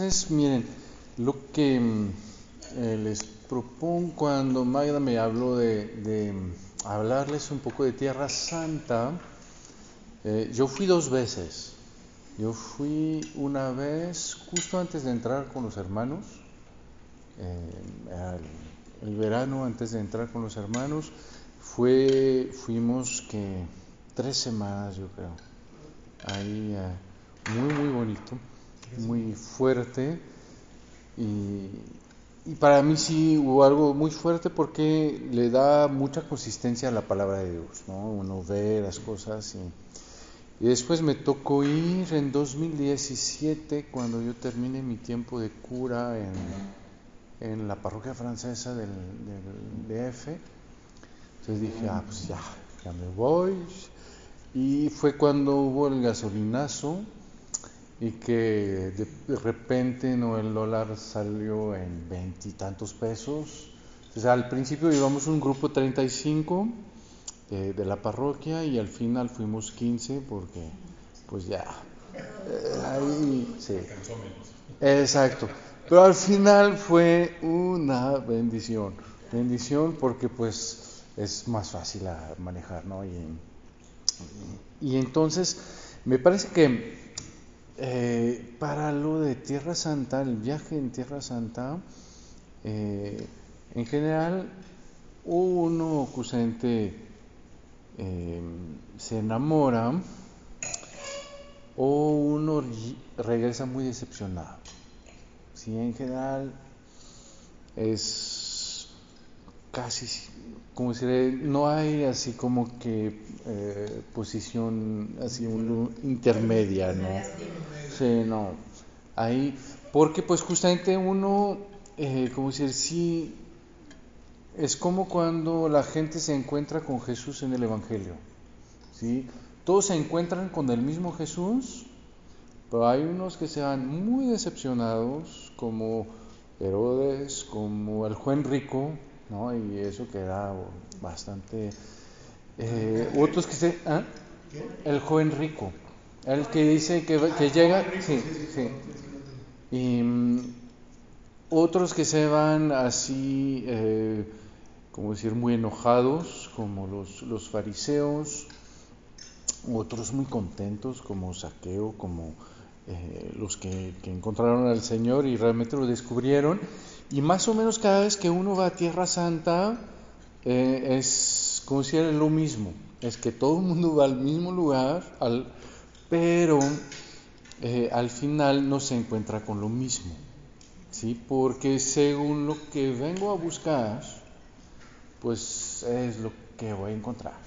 entonces, miren, lo que mm, eh, les propongo cuando Magda me habló de, mm, hablarles un poco de Tierra Santa, eh, yo fui dos veces. Yo fui una vez justo antes de entrar con los hermanos, eh, el verano antes de entrar con los hermanos, fue, fuimos que tres semanas yo creo, ahí muy muy bonito, muy fuerte y, para mí sí hubo algo muy fuerte porque le da mucha consistencia a la palabra de Dios, ¿no? Uno ve las cosas y, y después me tocó ir en 2017 cuando yo terminé mi tiempo de cura en, en la parroquia francesa del, del DF. Entonces dije, ah, pues ya, ya me voy. Y fue cuando hubo el gasolinazo y que de, repente no el dólar salió en veintitantos pesos. O sea, al principio íbamos un grupo 35 eh, de la parroquia y al final fuimos 15 porque pues ya eh, ahí sí. Exacto. Pero al final fue una bendición. Bendición porque pues es más fácil a manejar, ¿no? Y, y entonces me parece que eh, para lo de Tierra Santa, el viaje en Tierra Santa, eh, en general uno justamente eh, se enamora o uno regresa muy decepcionado. Si en general es casi como si no hay así como que eh, posición así un, intermedia, ¿no? Sí, no. Ahí, porque pues justamente uno, eh, como decir, sí, es como cuando la gente se encuentra con Jesús en el Evangelio, ¿sí? Todos se encuentran con el mismo Jesús, pero hay unos que se van muy decepcionados, como Herodes, como el joven rico, ¿no? Y eso queda bastante... Eh, otros que se... ¿ah? El joven rico, el que dice que, que llega... Sí, sí. Y mm, otros que se van así, eh, como decir, muy enojados, como los, los fariseos, otros muy contentos, como Saqueo, como eh, los que, que, encontraron al Señor y realmente lo descubrieron. Y más o menos cada vez que uno va a Tierra Santa, es como si era lo mismo. Es que todo el mundo va al mismo lugar, al, pero eh, al final no se encuentra con lo mismo. ¿sí? Porque según lo que vengo a buscar, pues es lo que voy a encontrar.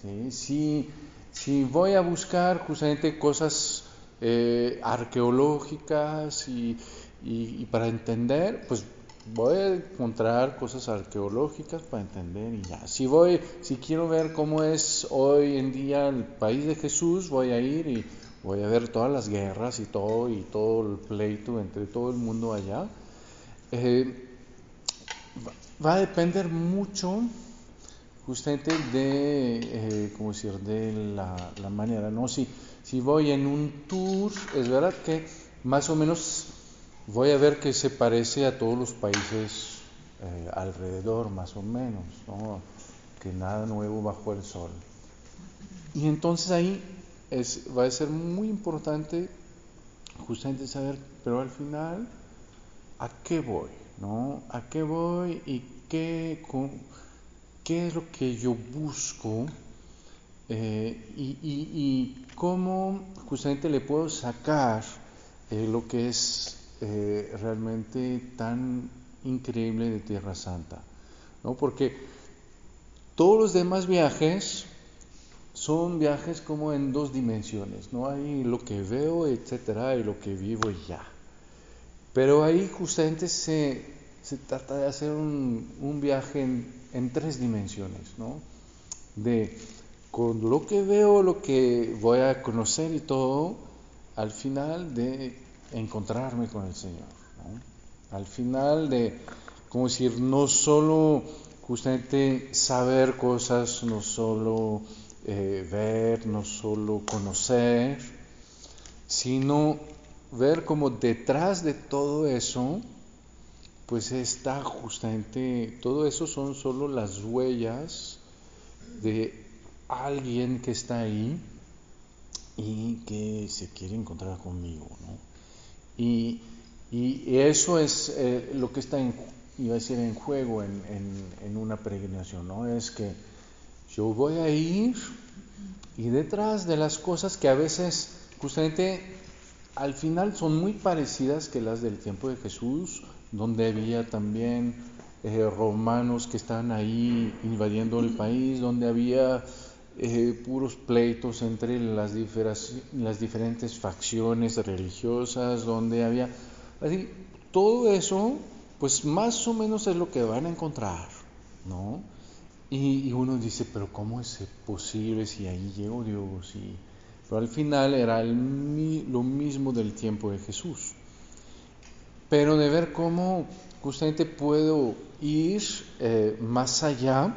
¿sí? Si, si voy a buscar justamente cosas eh, arqueológicas y y, para entender, pues voy a encontrar cosas arqueológicas para entender y ya. Si voy, si quiero ver cómo es hoy en día el país de Jesús, voy a ir y voy a ver todas las guerras y todo y todo el pleito entre todo el mundo allá. Eh, va a depender mucho justamente de, eh, ¿cómo decir?, de la, la manera, ¿no? Si, si voy en un tour, es verdad que más o menos voy a ver que se parece a todos los países eh, alrededor, más o menos, que nada nuevo bajo el sol. Y entonces ahí va a ser muy importante justamente saber, pero al final, ¿a qué voy? ¿no? ¿A qué voy y qué, es lo que yo busco? Eh, y, y, cómo justamente le puedo sacar eh, lo que es eh, realmente tan increíble de Tierra Santa, ¿no? Porque todos los demás viajes son viajes como en dos dimensiones, no hay lo que veo, etcétera, y lo que vivo y ya. Pero ahí justamente se, se trata de hacer un, un viaje en, en, tres dimensiones, ¿no? De con lo que veo, lo que voy a conocer y todo, al final de encontrarme con el Señor. Al final de, como decir, no solo justamente saber cosas, no solo eh, ver, no solo conocer, sino ver como detrás de todo eso, pues está justamente, todo eso son solo las huellas de alguien que está ahí y que se quiere encontrar conmigo, ¿no? Y, eso es eh, lo que está en, iba a decir, en juego en, en, una peregrinación, ¿no? Es que yo voy a ir y detrás de las cosas que a veces justamente al final son muy parecidas que las del tiempo de Jesús, donde había también eh, romanos que estaban ahí invadiendo el país, donde había eh, puros pleitos entre las, diferentes facciones religiosas, donde había... Así, todo eso, pues más o menos es lo que van a encontrar, ¿no? Y, uno dice, pero ¿cómo es posible si ahí llegó Dios? Y, pero al final era lo mismo del tiempo de Jesús. Pero de ver cómo justamente puedo ir eh, más allá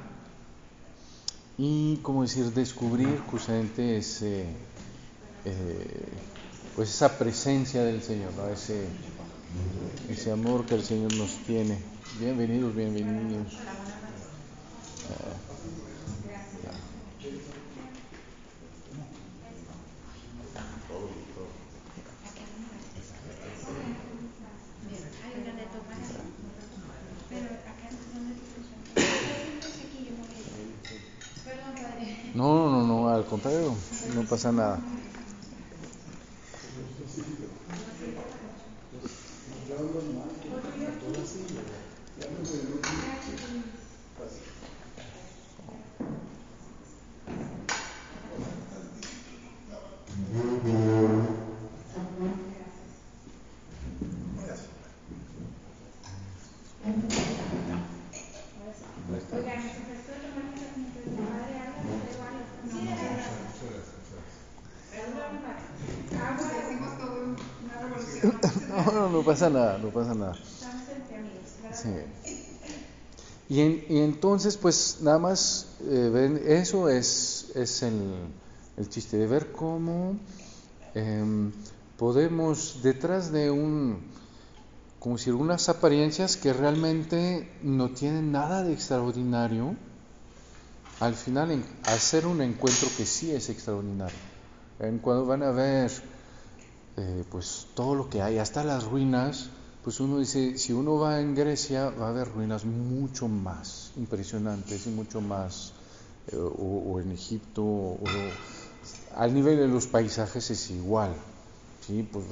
y, como decir, descubrir justamente ese, eh, pues esa presencia del Señor, ese, ese amor que el Señor nos tiene. Bienvenidos, bienvenidos. No, no, no, al contrario, no pasa nada. Pasa nada, no pasa nada. Y, entonces, pues nada más, eh, ven, eso es, es el, el, chiste, de ver cómo em, podemos, detrás de un, como si unas apariencias que realmente no tienen nada de extraordinario, al final hacer un encuentro que sí es extraordinario. En cuando van a ver eh, pues todo lo que hay, hasta las ruinas, pues uno dice, si uno va en Grecia va a haber ruinas mucho más impresionantes y mucho más, eh, o, en Egipto, o, al nivel de los paisajes es igual, ¿sí? Pues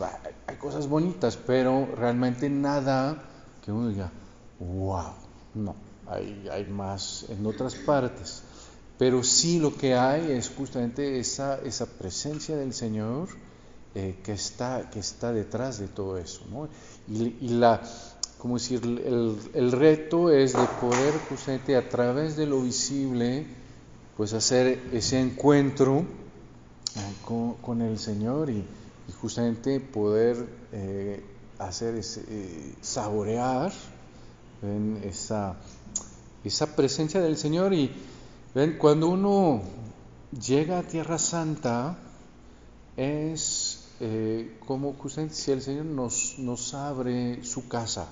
hay cosas bonitas, pero realmente nada que uno diga, wow, no, hay, hay más en otras partes. Pero sí lo que hay es justamente esa, esa presencia del Señor, eh, que, está, que está detrás de todo eso. ¿no? Y, la, como decir, el, reto es de poder justamente a través de lo visible, pues hacer ese encuentro eh, con, el Señor y, justamente poder eh, hacer ese, saborear esa, esa presencia del Señor y ven cuando uno llega a Tierra Santa es eh, como si el Señor nos, abre su casa,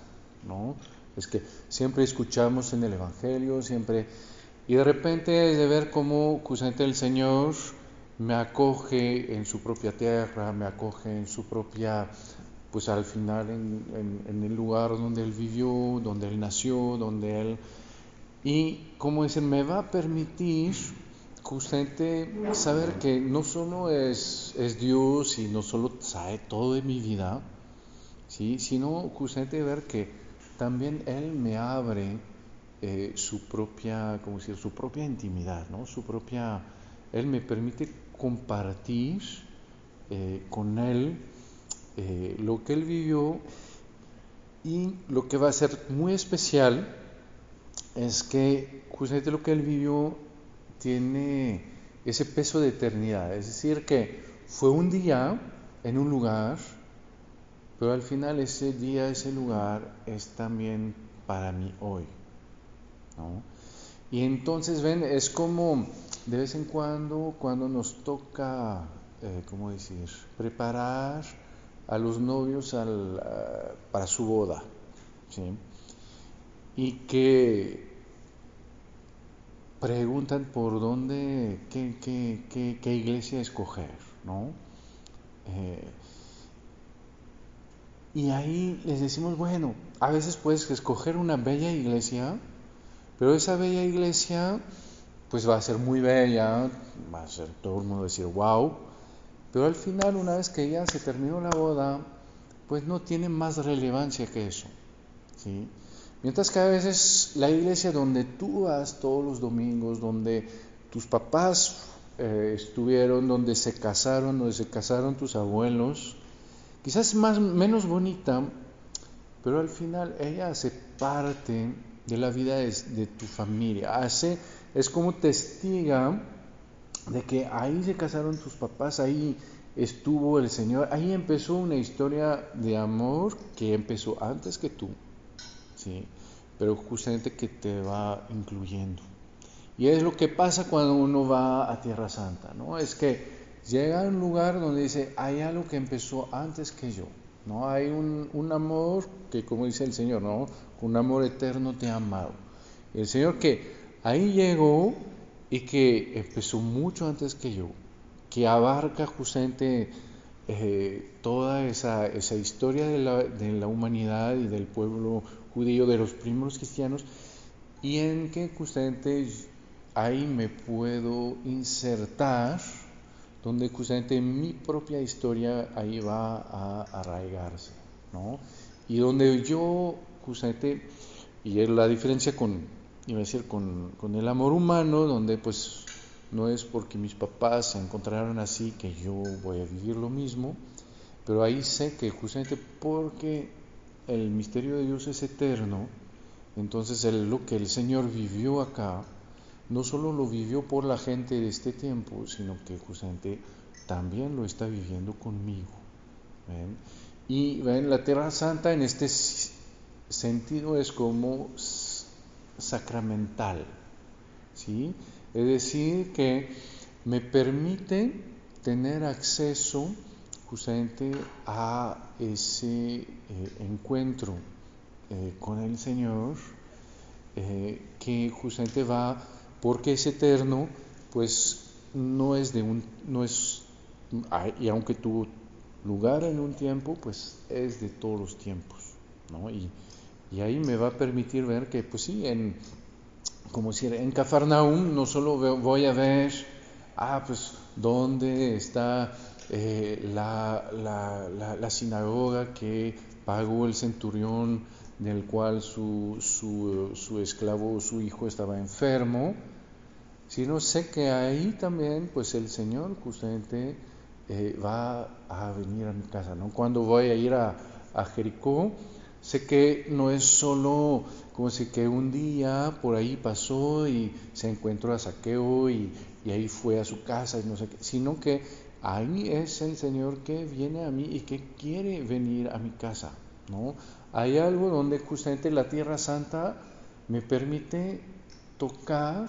¿no? Es que siempre escuchamos en el Evangelio, siempre, y de repente es de ver cómo el Señor me acoge en su propia tierra, me acoge en su propia, pues al final en, en el lugar donde Él vivió, donde Él nació, donde Él... Y como dicen, me va a permitir justamente saber que no solo es, Dios y no solo sabe todo de mi vida, ¿sí? sino justamente ver que también Él me abre eh, su propia, decir, su propia intimidad, ¿no? su propia, Él me permite compartir eh, con Él eh, lo que Él vivió y lo que va a ser muy especial es que justamente lo que Él vivió tiene ese peso de eternidad. Es decir, que fue un día en un lugar, pero al final ese día, ese lugar es también para mí hoy. Y entonces, ven, es como de vez en cuando, cuando nos toca, eh, ¿cómo decir?, preparar a los novios para su boda. Y que preguntan por dónde, qué, qué, qué, iglesia escoger, ¿no? Eh, y ahí les decimos, bueno, a veces puedes escoger una bella iglesia, pero esa bella iglesia pues va a ser muy bella, va a ser todo el mundo decir wow, pero al final una vez que ya se terminó la boda, pues no tiene más relevancia que eso. ¿sí? Mientras que a veces la iglesia donde tú vas todos los domingos, donde tus papás eh, estuvieron, donde se casaron, donde se casaron tus abuelos, quizás más, menos bonita, pero al final ella hace parte de la vida de, de tu familia, hace, es como testiga de que ahí se casaron tus papás, ahí estuvo el Señor, ahí empezó una historia de amor que empezó antes que tú. ¿Sí? pero justamente que te va incluyendo. Y es lo que pasa cuando uno va a Tierra Santa, ¿no? Es que llega a un lugar donde dice, hay algo que empezó antes que yo, ¿no? Hay un, un amor que, como dice el Señor, ¿no? Un amor eterno te ha amado. el Señor que ahí llegó y que empezó mucho antes que yo, que abarca justamente eh, toda esa, esa historia de la, de la humanidad y del pueblo judío, de los primeros cristianos, y en que justamente ahí me puedo insertar, donde justamente mi propia historia ahí va a arraigarse, ¿no? Y donde yo justamente, y es la diferencia con, iba a decir, con, con el amor humano, donde pues no es porque mis papás se encontraron así que yo voy a vivir lo mismo, pero ahí sé que justamente porque el misterio de Dios es eterno, entonces lo que el Señor vivió acá, no solo lo vivió por la gente de este tiempo, sino que justamente también lo está viviendo conmigo. Y ¿ven? la Tierra Santa en este sentido es como sacramental, ¿sí? Es decir, que me permite tener acceso justamente a ese eh, encuentro eh, con el Señor eh, que justamente va porque es eterno pues no es de un no es y aunque tuvo lugar en un tiempo pues es de todos los tiempos ¿no? y, y ahí me va a permitir ver que pues sí en como decir en Cafarnaum no solo voy a ver ah pues dónde está eh, la, la, la, sinagoga que pagó el centurión del cual su, su, su esclavo, su hijo estaba enfermo, sino sé que ahí también pues el Señor justamente eh, va a venir a mi casa. ¿no? Cuando voy a ir a, Jericó, sé que no es solo como si que un día por ahí pasó y se encontró a Saqueo y, y ahí fue a su casa y no sé qué, sino que ahí es el Señor que viene a mí y que quiere venir a mi casa, ¿no? Hay algo donde justamente la Tierra Santa me permite tocar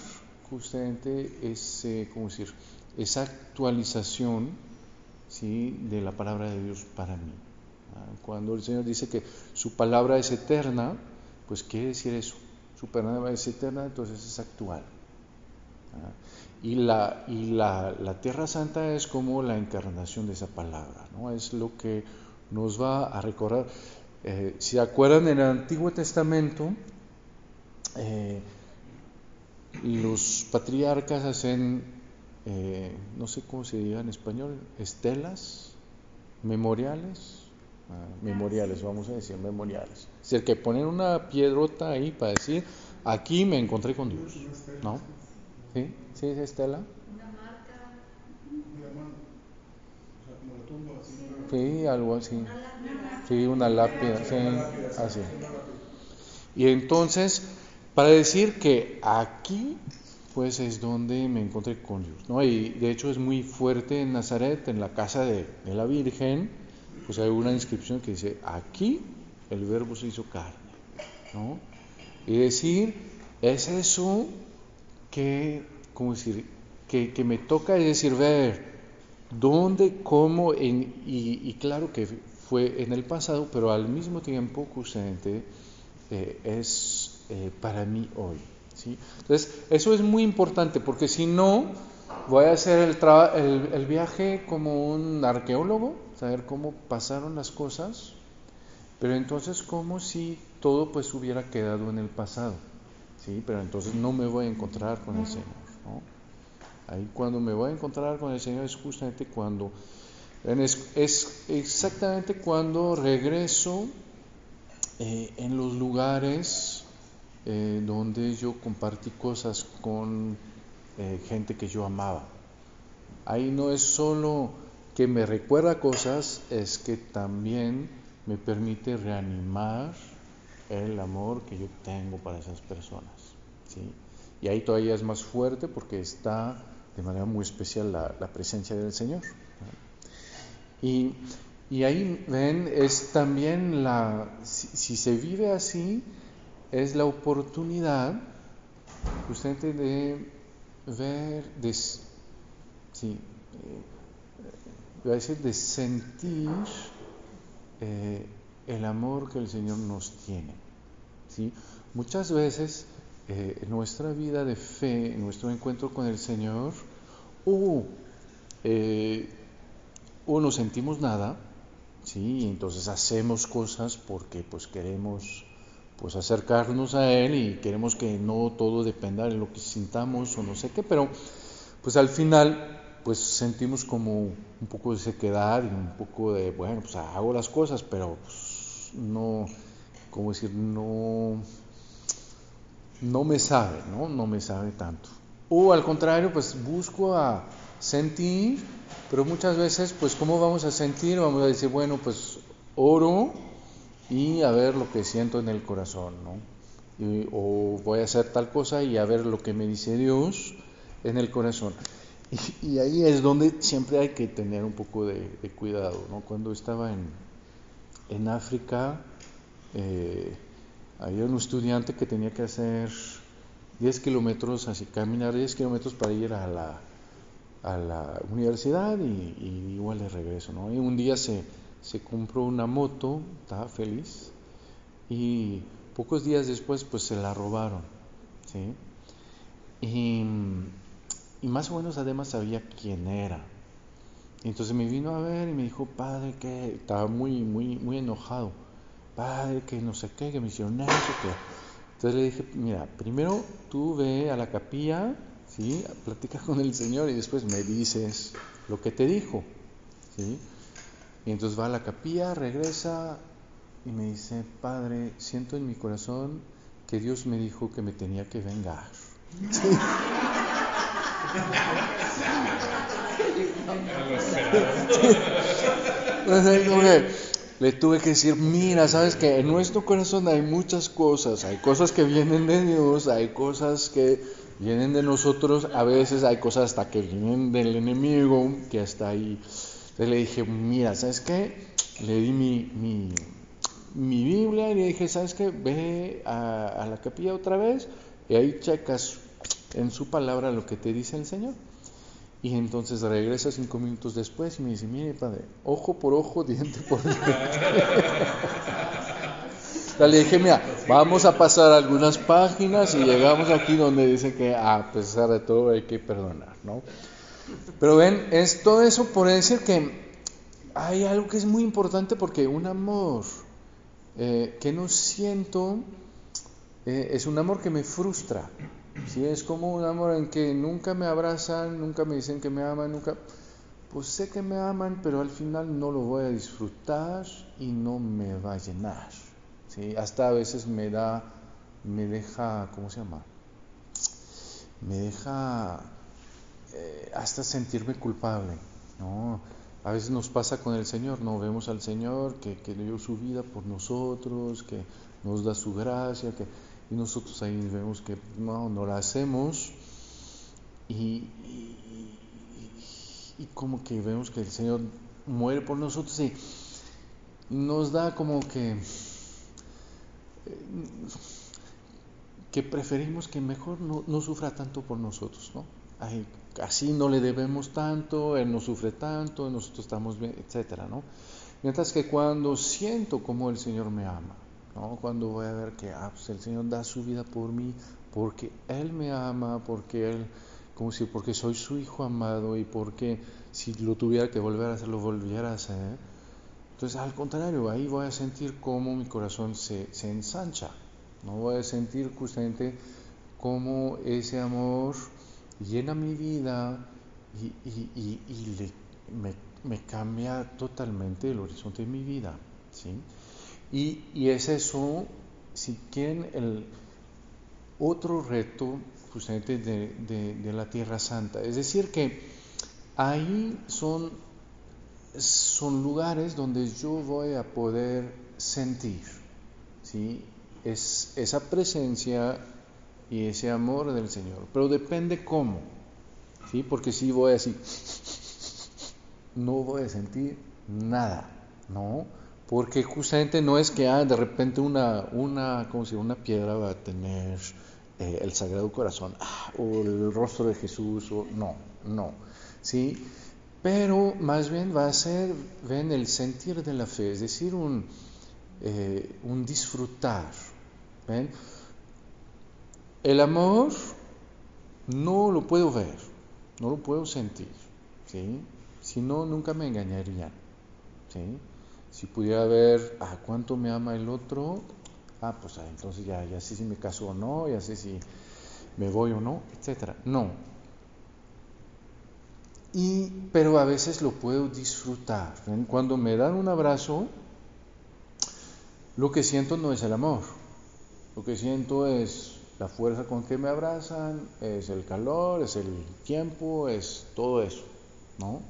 justamente ese, ¿cómo decir? esa actualización ¿sí? de la palabra de Dios para mí. Cuando el Señor dice que su palabra es eterna, pues quiere decir eso. Su palabra es eterna, entonces es actual. Y, la, y la, la, Tierra Santa es como la encarnación de esa palabra, ¿no? Es lo que nos va a recordar. Eh, si acuerdan en el Antiguo Testamento, eh, los patriarcas hacen, eh, no sé cómo se diga en español, estelas, memoriales, ah, memoriales, vamos a decir memoriales. Es decir, que ponen una piedrota ahí para decir, aquí me encontré con Dios, ¿no? ¿Sí? ¿Sí es Estela? Una marca. Sí, algo así. Sí, una lápida, sí, así. Y entonces, para decir que aquí, pues es donde me encontré con Dios, ¿no? Y de hecho es muy fuerte en Nazaret, en la casa de, la Virgen, pues hay una inscripción que dice, aquí el verbo se hizo carne, ¿no? Y decir, es eso que, ¿cómo decir? Que, que me toca, decir, ver dónde, cómo, y, claro que fue en el pasado, pero al mismo tiempo justamente eh, es eh, para mí hoy. ¿sí? Entonces, eso es muy importante porque si no, voy a hacer el, el, el viaje como un arqueólogo, saber cómo pasaron las cosas, pero entonces como si todo pues hubiera quedado en el pasado. ¿Sí? Pero entonces no me voy a encontrar con el Señor. Ahí cuando me voy a encontrar con el Señor es justamente cuando, es, es exactamente cuando regreso eh, en los lugares eh, donde yo compartí cosas con eh, gente que yo amaba. Ahí no es solo que me recuerda cosas, es que también me permite reanimar el amor que yo tengo para esas personas. ¿sí? Y ahí todavía es más fuerte porque está de manera muy especial la, presencia del Señor. Y, y, ahí ven, es también la, si, se vive así, es la oportunidad justamente de ver, de, sí, eh, decir, de sentir eh, el amor que el Señor nos tiene. ¿Sí? Muchas veces eh, nuestra vida de fe, nuestro encuentro con el Señor, o, eh, o no sentimos nada, ¿sí? entonces hacemos cosas porque pues queremos pues acercarnos a Él y queremos que no todo dependa de lo que sintamos o no sé qué, pero pues al final pues sentimos como un poco de sequedad y un poco de, bueno, pues hago las cosas, pero pues, no, como decir, no, no me sabe, ¿no? No me sabe tanto. O al contrario, pues busco a sentir, pero muchas veces, pues, ¿cómo vamos a sentir? Vamos a decir, bueno, pues oro y a ver lo que siento en el corazón, ¿no? o voy a hacer tal cosa y a ver lo que me dice Dios en el corazón. Y, ahí es donde siempre hay que tener un poco de, cuidado. ¿no? Cuando estaba en, en África, eh, había un estudiante que tenía que hacer 10 kilómetros, así caminar 10 kilómetros para ir a la, a la universidad y, igual de regreso. ¿no? Y un día se, se compró una moto, estaba feliz, y pocos días después pues se la robaron. ¿sí? Y y más o menos además sabía quién era. entonces me vino a ver y me dijo, padre, que estaba muy, muy, muy enojado. Padre, que no sé qué, que me hicieron eso, que... Entonces le dije, mira, primero tú ve a la capilla, ¿sí? Platicas con el Señor y después me dices lo que te dijo, ¿sí? Y entonces va a la capilla, regresa y me dice, Padre, siento en mi corazón que Dios me dijo que me tenía que vengar. ¿Sí? Le tuve que decir, mira, sabes que en nuestro corazón hay muchas cosas, hay cosas que vienen de Dios, hay cosas que vienen de nosotros, a veces hay cosas hasta que vienen del enemigo, que está ahí. Entonces le dije, mira, ¿sabes qué? Le di mi, mi, mi Biblia y le dije, ¿sabes qué? Ve a, a la capilla otra vez y ahí checas en su palabra lo que te dice el Señor. Y entonces regresa cinco minutos después y me dice, mire padre, ojo por ojo, diente por diente. le dije, mira, vamos a pasar algunas páginas y llegamos aquí donde dice que a pesar de todo hay que perdonar, ¿no? Pero ven, es todo eso por decir que hay algo que es muy importante porque un amor eh, que no siento eh, es un amor que me frustra. Si es como un amor en que nunca me abrazan, nunca me dicen que me aman, nunca... Pues sé que me aman, pero al final no lo voy a disfrutar y no me va a llenar. ¿sí? Hasta a veces me da, me deja, ¿cómo se llama? Me deja eh, hasta sentirme culpable. ¿no? A veces nos pasa con el Señor, no vemos al Señor que, que dio su vida por nosotros, que nos da su gracia, que y nosotros ahí vemos que no, no la hacemos y, y, como que vemos que el Señor muere por nosotros y nos da como que que preferimos que mejor no, no sufra tanto por nosotros, ¿no? así no le debemos tanto, Él no sufre tanto, nosotros estamos bien, etcétera, ¿no? Mientras que cuando siento como el Señor me ama, ¿no? cuando voy a ver que ah, pues el Señor da su vida por mí, porque Él me ama, porque Él, como si, porque soy su hijo amado y porque si lo tuviera que volver a hacer, lo volviera a hacer. Entonces, al contrario, ahí voy a sentir cómo mi corazón se, se ensancha, no voy a sentir justamente cómo ese amor llena mi vida y, y, y, le, me, me, cambia totalmente el horizonte de mi vida. ¿sí? Y, y es eso, si quieren, el otro reto justamente de, de, de la Tierra Santa. Es decir, que ahí son, son lugares donde yo voy a poder sentir ¿sí? es, esa presencia y ese amor del Señor. Pero depende cómo. ¿sí? Porque si voy así, no voy a sentir nada. ¿no? Porque justamente no es que ah, de repente una, una, como si una piedra va a tener eh, el Sagrado Corazón ah, o el rostro de Jesús. O, no, no. ¿sí? Pero más bien va a ser, ven, el sentir de la fe, es decir, un, eh, un disfrutar. ¿ven? El amor no lo puedo ver, no lo puedo sentir, ¿sí? Si no, nunca me engañarían, ¿sí? Si pudiera ver a cuánto me ama el otro, ah, pues ah, entonces ya, ya sé si me caso o no, ya sé si me voy o no, etcétera. No, y, pero a veces lo puedo disfrutar. Cuando me dan un abrazo, lo que siento no es el amor, lo que siento es la fuerza con que me abrazan, es el calor, es el tiempo, es todo eso, ¿no?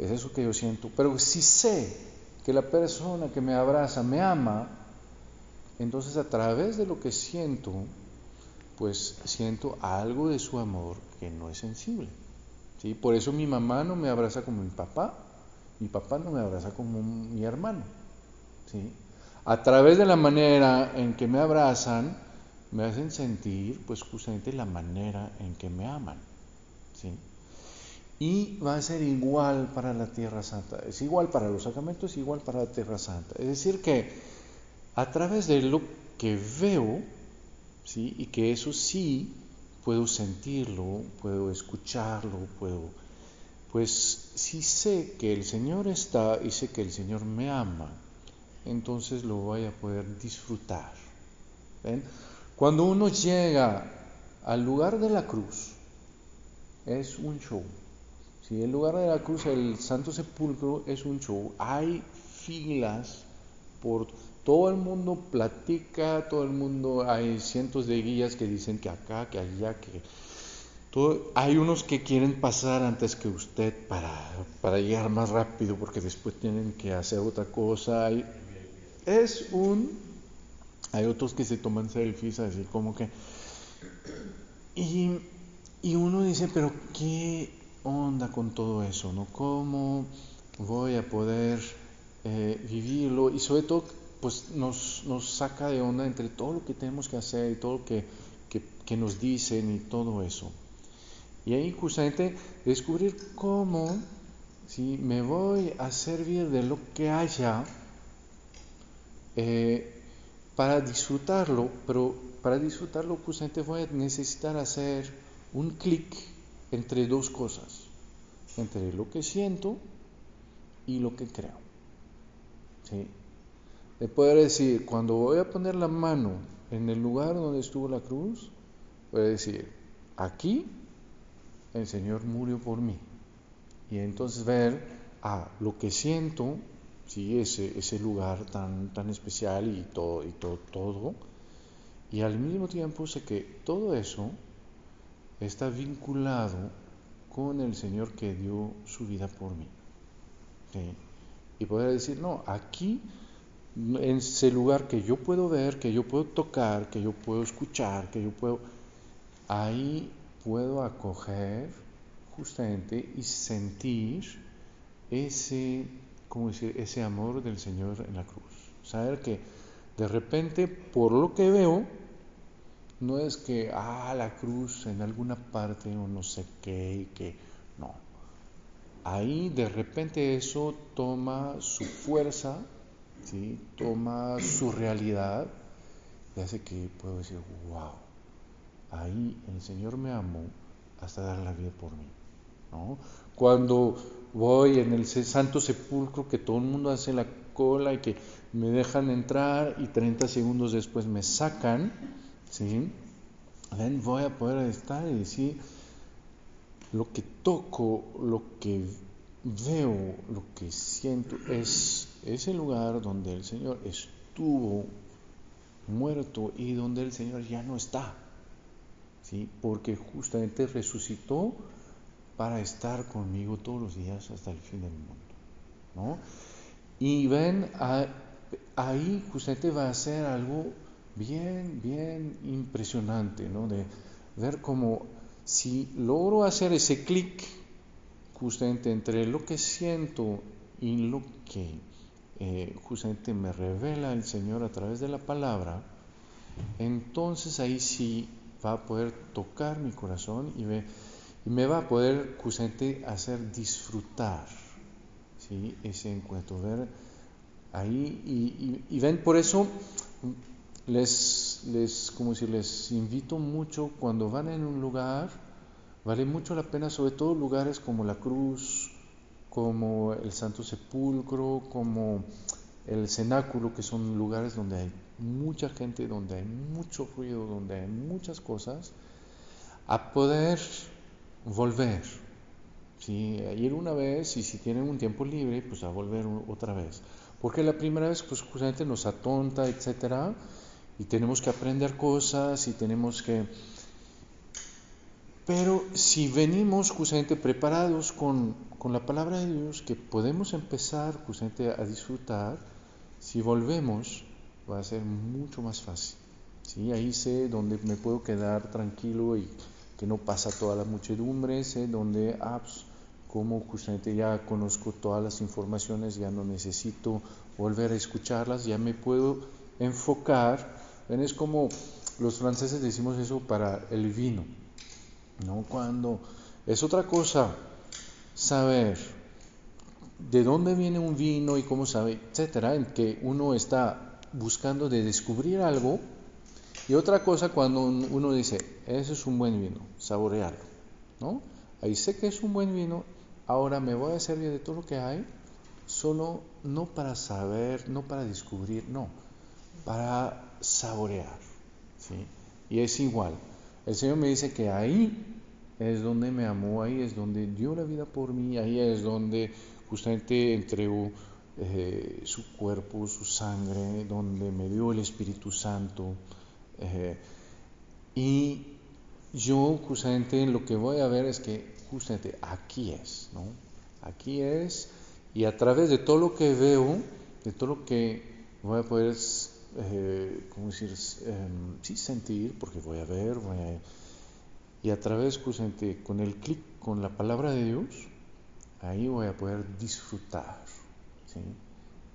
Es eso que yo siento. Pero si sé que la persona que me abraza me ama, entonces a través de lo que siento, pues siento algo de su amor que no es sensible. Por eso mi mamá no me abraza como mi papá, mi papá no me abraza como mi hermano. ¿sí? A través de la manera en que me abrazan, me hacen sentir pues justamente la manera en que me aman. ¿sí? Y va a ser igual para la Tierra Santa, es igual para los sacramentos, es igual para la Tierra Santa. Es decir, que a través de lo que veo, ¿sí? y que eso sí puedo sentirlo, puedo escucharlo, puedo... Pues si sé que el Señor está y sé que el Señor me ama, entonces lo voy a poder disfrutar. Cuando uno llega al lugar de la cruz, es un show. Si el lugar de la cruz, el Santo Sepulcro, es un show. Hay filas por todo el mundo platica, todo el mundo, hay cientos de guías que dicen que acá, que allá, que todo, hay unos que quieren pasar antes que usted para, para llegar más rápido porque después tienen que hacer otra cosa. Hay, es un, hay otros que se toman selfies así como que, y, y uno dice, pero ¿qué onda con todo eso? ¿no? ¿Cómo voy a poder eh, vivirlo? Y sobre todo, pues nos, nos, saca de onda entre todo lo que tenemos que hacer y todo lo que, que, nos dicen y todo eso. Y ahí justamente descubrir cómo si me voy a servir de lo que haya eh, para disfrutarlo, pero para disfrutarlo justamente voy a necesitar hacer un clic entre dos cosas, entre lo que siento y lo que creo. ¿sí? de poder decir, cuando voy a poner la mano en el lugar donde estuvo la cruz, voy a decir, aquí el Señor murió por mí. Y entonces ver a lo que siento, sí, ese, ese lugar tan, tan especial y todo, y todo, todo. Y al mismo tiempo sé que todo eso está vinculado con el Señor que dio su vida por mí. Y poder decir, no, aquí en ese lugar que yo puedo ver, que yo puedo tocar, que yo puedo escuchar, que yo puedo, ahí puedo acoger justamente y sentir ese, ¿cómo decir? ese amor del Señor en la cruz. Saber que de repente, por lo que veo, no es que, ah, la cruz en alguna parte o no sé qué, y que no. ahí de repente eso toma su fuerza, ¿sí? toma su realidad y hace que puedo decir, wow, ahí el Señor me amó hasta dar la vida por mí. ¿no? Cuando voy en el santo sepulcro que todo el mundo hace la cola y que me dejan entrar y 30 segundos después me sacan, ¿sí? Ven, voy a poder estar y decir lo que toco, lo que veo, lo que siento es ese lugar donde el Señor estuvo muerto y donde el Señor ya no está, ¿sí? porque justamente resucitó para estar conmigo todos los días hasta el fin del mundo. ¿no? Y ven, ahí justamente va a ser algo bien, bien impresionante, ¿no? de ver cómo si logro hacer ese clic justamente entre lo que siento y lo que eh, justamente me revela el Señor a través de la palabra, entonces ahí sí va a poder tocar mi corazón y me, y va a poder justamente hacer disfrutar ¿sí? ese encuentro, ver ahí y, ven por eso les, les, como si les invito mucho cuando van en un lugar, vale mucho la pena, sobre todo lugares como la cruz, como el Santo Sepulcro, como el cenáculo, que son lugares donde hay mucha gente, donde hay mucho ruido, donde hay muchas cosas, a poder volver. ¿sí? A ir una vez y si tienen un tiempo libre, pues a volver otra vez. Porque la primera vez, pues justamente nos atonta, etcétera, y tenemos que aprender cosas y tenemos que pero si venimos justamente preparados con, la palabra de Dios, que podemos empezar justamente a disfrutar, si volvemos va a ser mucho más fácil. ¿sí? Ahí sé dónde me puedo quedar tranquilo y que no pasa toda la muchedumbre, sé dónde, ah, pues, como justamente ya conozco todas las informaciones, ya no necesito volver a escucharlas, ya me puedo enfocar. Es como los franceses decimos eso para el vino. ¿no? Cuando es otra cosa saber de dónde viene un vino y cómo sabe, etcétera, en que uno está buscando de descubrir algo, y otra cosa cuando uno dice, ese es un buen vino, saborearlo, ¿no? Ahí sé que es un buen vino, ahora me voy a servir de todo lo que hay, solo no para saber, no para descubrir, no, para saborear, ¿sí? Y es igual, el Señor me dice que ahí es donde me amó, ahí es donde dio la vida por mí, ahí es donde justamente entregó eh, su cuerpo, su sangre, donde me dio el Espíritu Santo. Eh, y yo justamente lo que voy a ver es que justamente aquí es, ¿no? Aquí es, y a través de todo lo que veo, de todo lo que voy a poder eh, ¿cómo decir? Em, sí, sentir, porque voy a ver, voy a, y a través, justamente, con el clic con la palabra de Dios, ahí voy a poder disfrutar, ¿sí?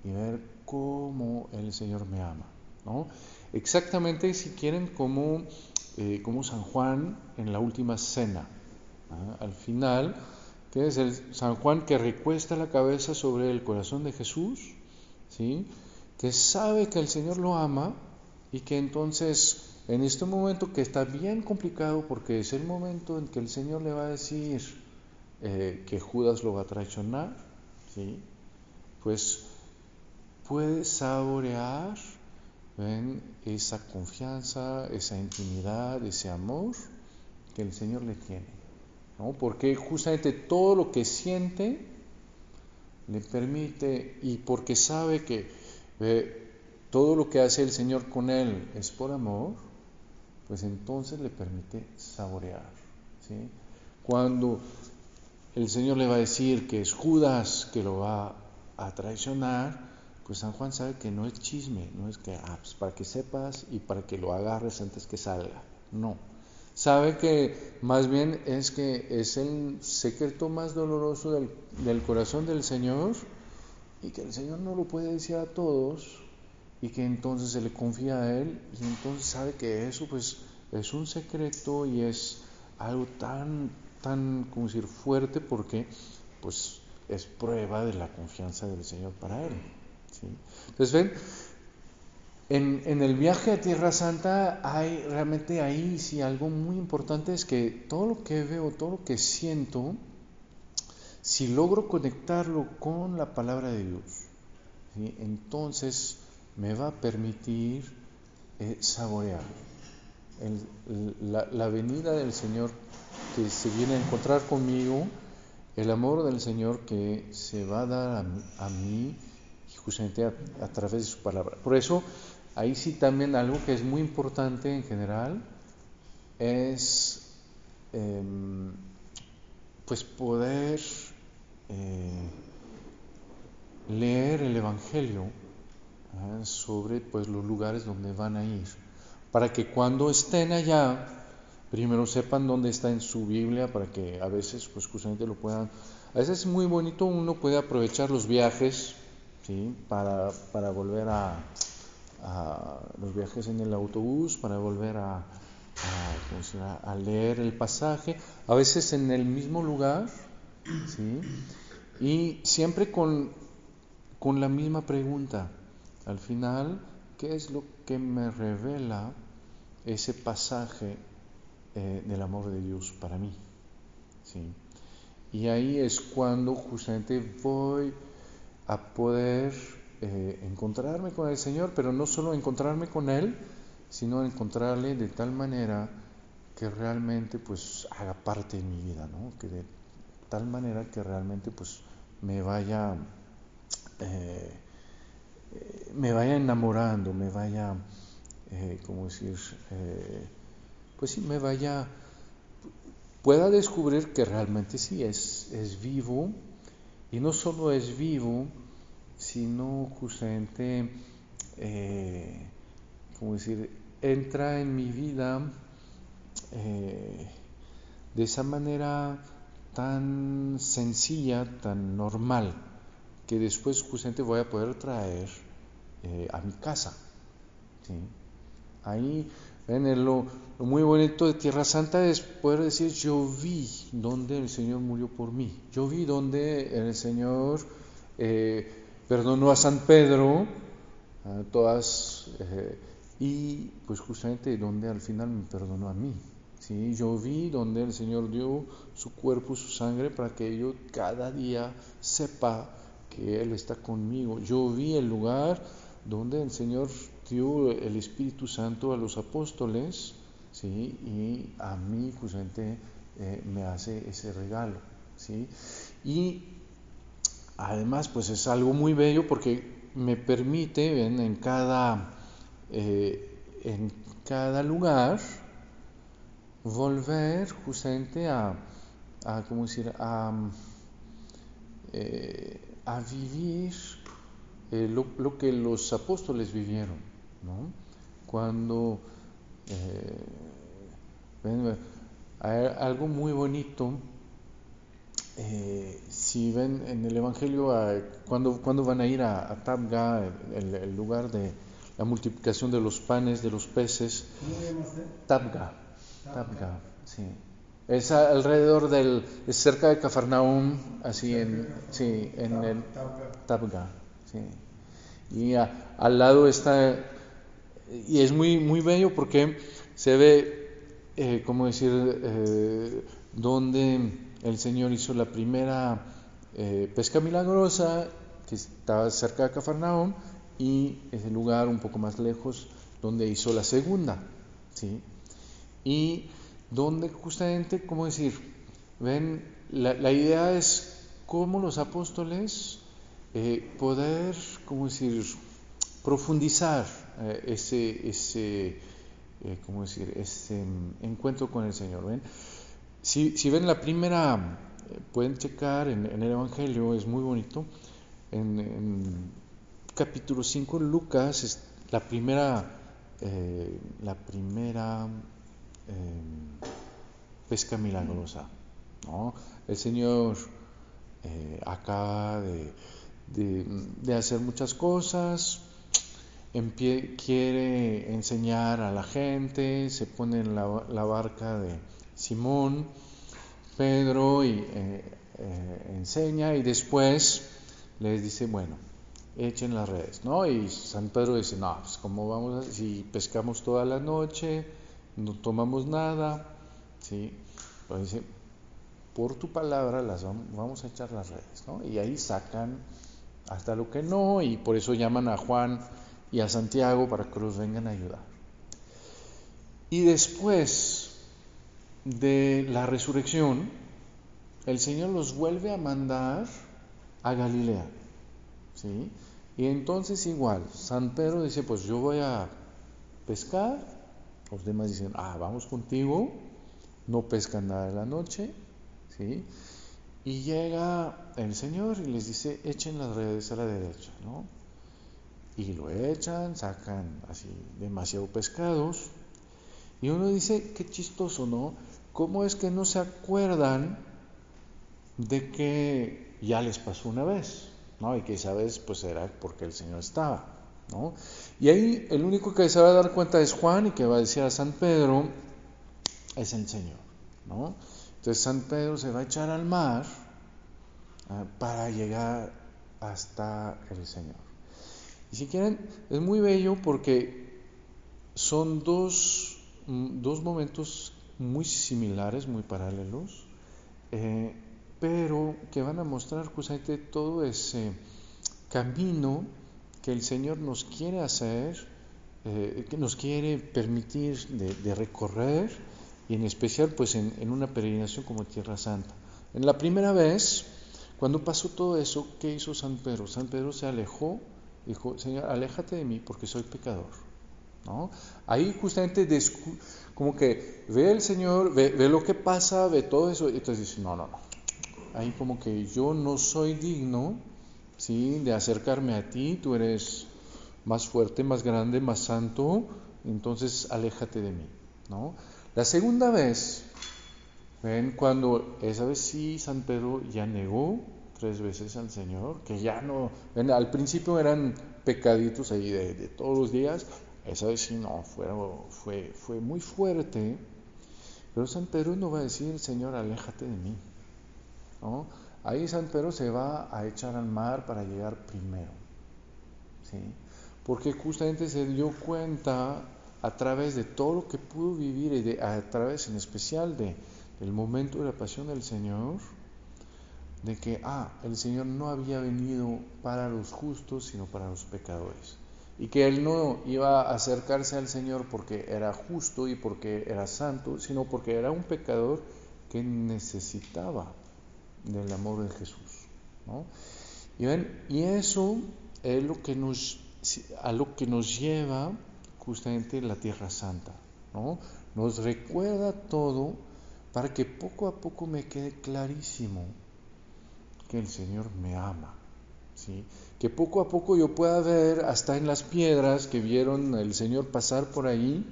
Y ver cómo el Señor me ama, ¿no? Exactamente, si quieren, como, eh, como San Juan en la última cena, al final, que es el San Juan que recuesta la cabeza sobre el corazón de Jesús, ¿sí? Que sabe que el Señor lo ama y que entonces en este momento que está bien complicado porque es el momento en que el Señor le va a decir eh, que Judas lo va a traicionar, ¿sí? pues puede saborear esa confianza, esa intimidad, ese amor que el Señor le tiene. ¿no? Porque justamente todo lo que siente le permite y porque sabe que todo lo que hace el Señor con él es por amor, pues entonces le permite saborear. ¿sí? Cuando el Señor le va a decir que es Judas que lo va a traicionar, pues San Juan sabe que no es chisme, no es que, ah, pues para que sepas y para que lo agarres antes que salga. No. Sabe que más bien es que es el secreto más doloroso del, del corazón del Señor y que el Señor no lo puede decir a todos y que entonces se le confía a Él y entonces sabe que eso pues es un secreto y es algo tan, tan, como decir, fuerte porque pues es prueba de la confianza del Señor para él. Entonces, ven, en, en, el viaje a Tierra Santa hay realmente ahí sí algo muy importante es que todo lo que veo, todo lo que siento, si logro conectarlo con la palabra de Dios, entonces me va a permitir eh, saborear la, venida del Señor que se viene a encontrar conmigo, el amor del Señor que se va a dar a, mí justamente a, través de su palabra. Por eso, ahí sí también algo que es muy importante en general es em, pues poder eh, leer el Evangelio ¿ah? sobre pues los lugares donde van a ir para que cuando estén allá, primero sepan dónde está en su Biblia, para que a veces, pues justamente lo puedan. A veces es muy bonito, uno puede aprovechar los viajes, ¿sí? Para, para volver a, los viajes en el autobús, para volver a, a, a, leer el pasaje, a veces en el mismo lugar, ¿sí? Y siempre con, con la misma pregunta. Al final, ¿qué es lo que me revela ese pasaje eh, del amor de Dios para mí. ¿sí? Y ahí es cuando justamente voy a poder eh, encontrarme con el Señor, pero no solo encontrarme con Él, sino encontrarle de tal manera que realmente pues haga parte de mi vida, ¿no? que tal manera que realmente pues me vaya eh, me vaya enamorando, me vaya eh, como decir, eh, pues sí, me vaya, pueda descubrir que realmente sí es, es vivo, y no solo es vivo, sino justamente, eh, como decir, entra en mi vida de esa manera tan sencilla, tan normal, que después justamente voy a poder traer a mi casa. ¿sí? Ahí, ven, lo, muy bonito de Tierra Santa es poder decir, yo vi donde el Señor murió por mí, yo vi donde el Señor eh, perdonó a San Pedro, a todas, eh, y pues justamente donde al final me perdonó a mí. ¿Sí? Yo vi donde el Señor dio su cuerpo, su sangre, para que yo cada día sepa que Él está conmigo. Yo vi el lugar donde el Señor dio el Espíritu Santo a los apóstoles, ¿sí? y a mí justamente eh, me hace ese regalo. ¿sí? Y además, pues es algo muy bello porque me permite en cada, eh, en cada lugar volver justamente a, a ¿cómo decir?, a, eh, a vivir lo, que los apóstoles vivieron. ¿no? Cuando eh, hay algo muy bonito, eh, si ven en el Evangelio, cuando, cuando van a ir a, Tabga, el, lugar de la multiplicación de los panes, de los peces, Tabga, Tabga, sí. Es alrededor del, es cerca de Cafarnaum, así en, sí, en el Tabga, sí. Y al lado está y es muy, muy bello porque se ve, eh, como decir, eh, donde el Señor hizo la primera eh, pesca milagrosa, que estaba cerca de Cafarnaum, y ese lugar un poco más lejos, donde hizo la segunda. ¿sí? Y donde justamente, como decir, ven, la, la idea es cómo los apóstoles poder, como decir, profundizar eh, ese, ese eh, ¿cómo decir? ese mm, encuentro con el Señor. ¿ven? Si, si ven la primera, eh, pueden checar en, el Evangelio, es muy bonito. En, capítulo 5, Lucas, la primera, la primera pesca milagrosa. ¿no? El Señor acaba de, de, hacer muchas cosas, quiere enseñar a la gente, se pone en la, barca de Simón, Pedro y, eh, eh, enseña y después les dice, bueno, echen las redes, ¿no? Y San Pedro dice, no, pues ¿cómo vamos a, si pescamos toda la noche, no tomamos nada, ¿sí? Pero dice, por tu palabra las vamos a echar las redes, ¿no? Y ahí sacan hasta lo que no, y por eso llaman a Juan y a Santiago para que los vengan a ayudar. Y después de la resurrección, el Señor los vuelve a mandar a Galilea. ¿sí? Y entonces igual, San Pedro dice, pues yo voy a pescar, los demás dicen, ah, vamos contigo, no pescan nada de la noche, ¿sí? Y llega el Señor y les dice, echen las redes a la derecha, ¿no? Y lo echan, sacan así demasiado pescados. Y uno dice, qué chistoso, ¿no? ¿Cómo es que no se acuerdan de que ya les pasó una vez? ¿no? Y que esa vez pues era porque el Señor estaba, Y ahí el único que se va a dar cuenta es Juan y que va a decir a San Pedro, es el Señor, ¿no? Entonces San Pedro se va a echar al mar ah, para llegar hasta el Señor. Y si quieren, es muy bello porque son dos, mm, dos momentos muy similares, muy paralelos. Eh, pero que van a mostrar justamente todo ese camino que el Señor nos quiere hacer, eh, que nos quiere permitir de, recorrer, y en especial pues en, en, una peregrinación como Tierra Santa. En la primera vez, cuando pasó todo eso, ¿qué hizo San Pedro? San Pedro se alejó, dijo, Señor, aléjate de mí porque soy pecador. ¿No? Ahí justamente como que ve el Señor, ve, ve, lo que pasa, ve todo eso, y entonces dice, no, no, no, ahí como que yo no soy digno, ¿sí? De acercarme a ti, tú eres más fuerte, más grande, más santo, entonces aléjate de mí, ¿no? La segunda vez, ven, cuando esa vez sí San Pedro ya negó tres veces al Señor, que ya no, ven, al principio eran pecaditos ahí de, todos los días, esa vez sí no, fue, fue, muy fuerte, pero San Pedro no va a decir, Señor, aléjate de mí. Ahí San Pedro se va a echar al mar para llegar primero, ¿sí? porque justamente se dio cuenta a través de todo lo que pudo vivir y a través en especial de, del momento de la pasión del Señor, de que, ah, el Señor no había venido para los justos, sino para los pecadores. Y que Él no iba a acercarse al Señor porque era justo y porque era santo, sino porque era un pecador que necesitaba del amor de Jesús. ¿no? Y, ven, y eso es lo que nos, a lo que nos lleva justamente la Tierra Santa. ¿no? Nos recuerda todo para que poco a poco me quede clarísimo que el Señor me ama. ¿sí? Que poco a poco yo pueda ver hasta en las piedras que vieron el Señor pasar por ahí,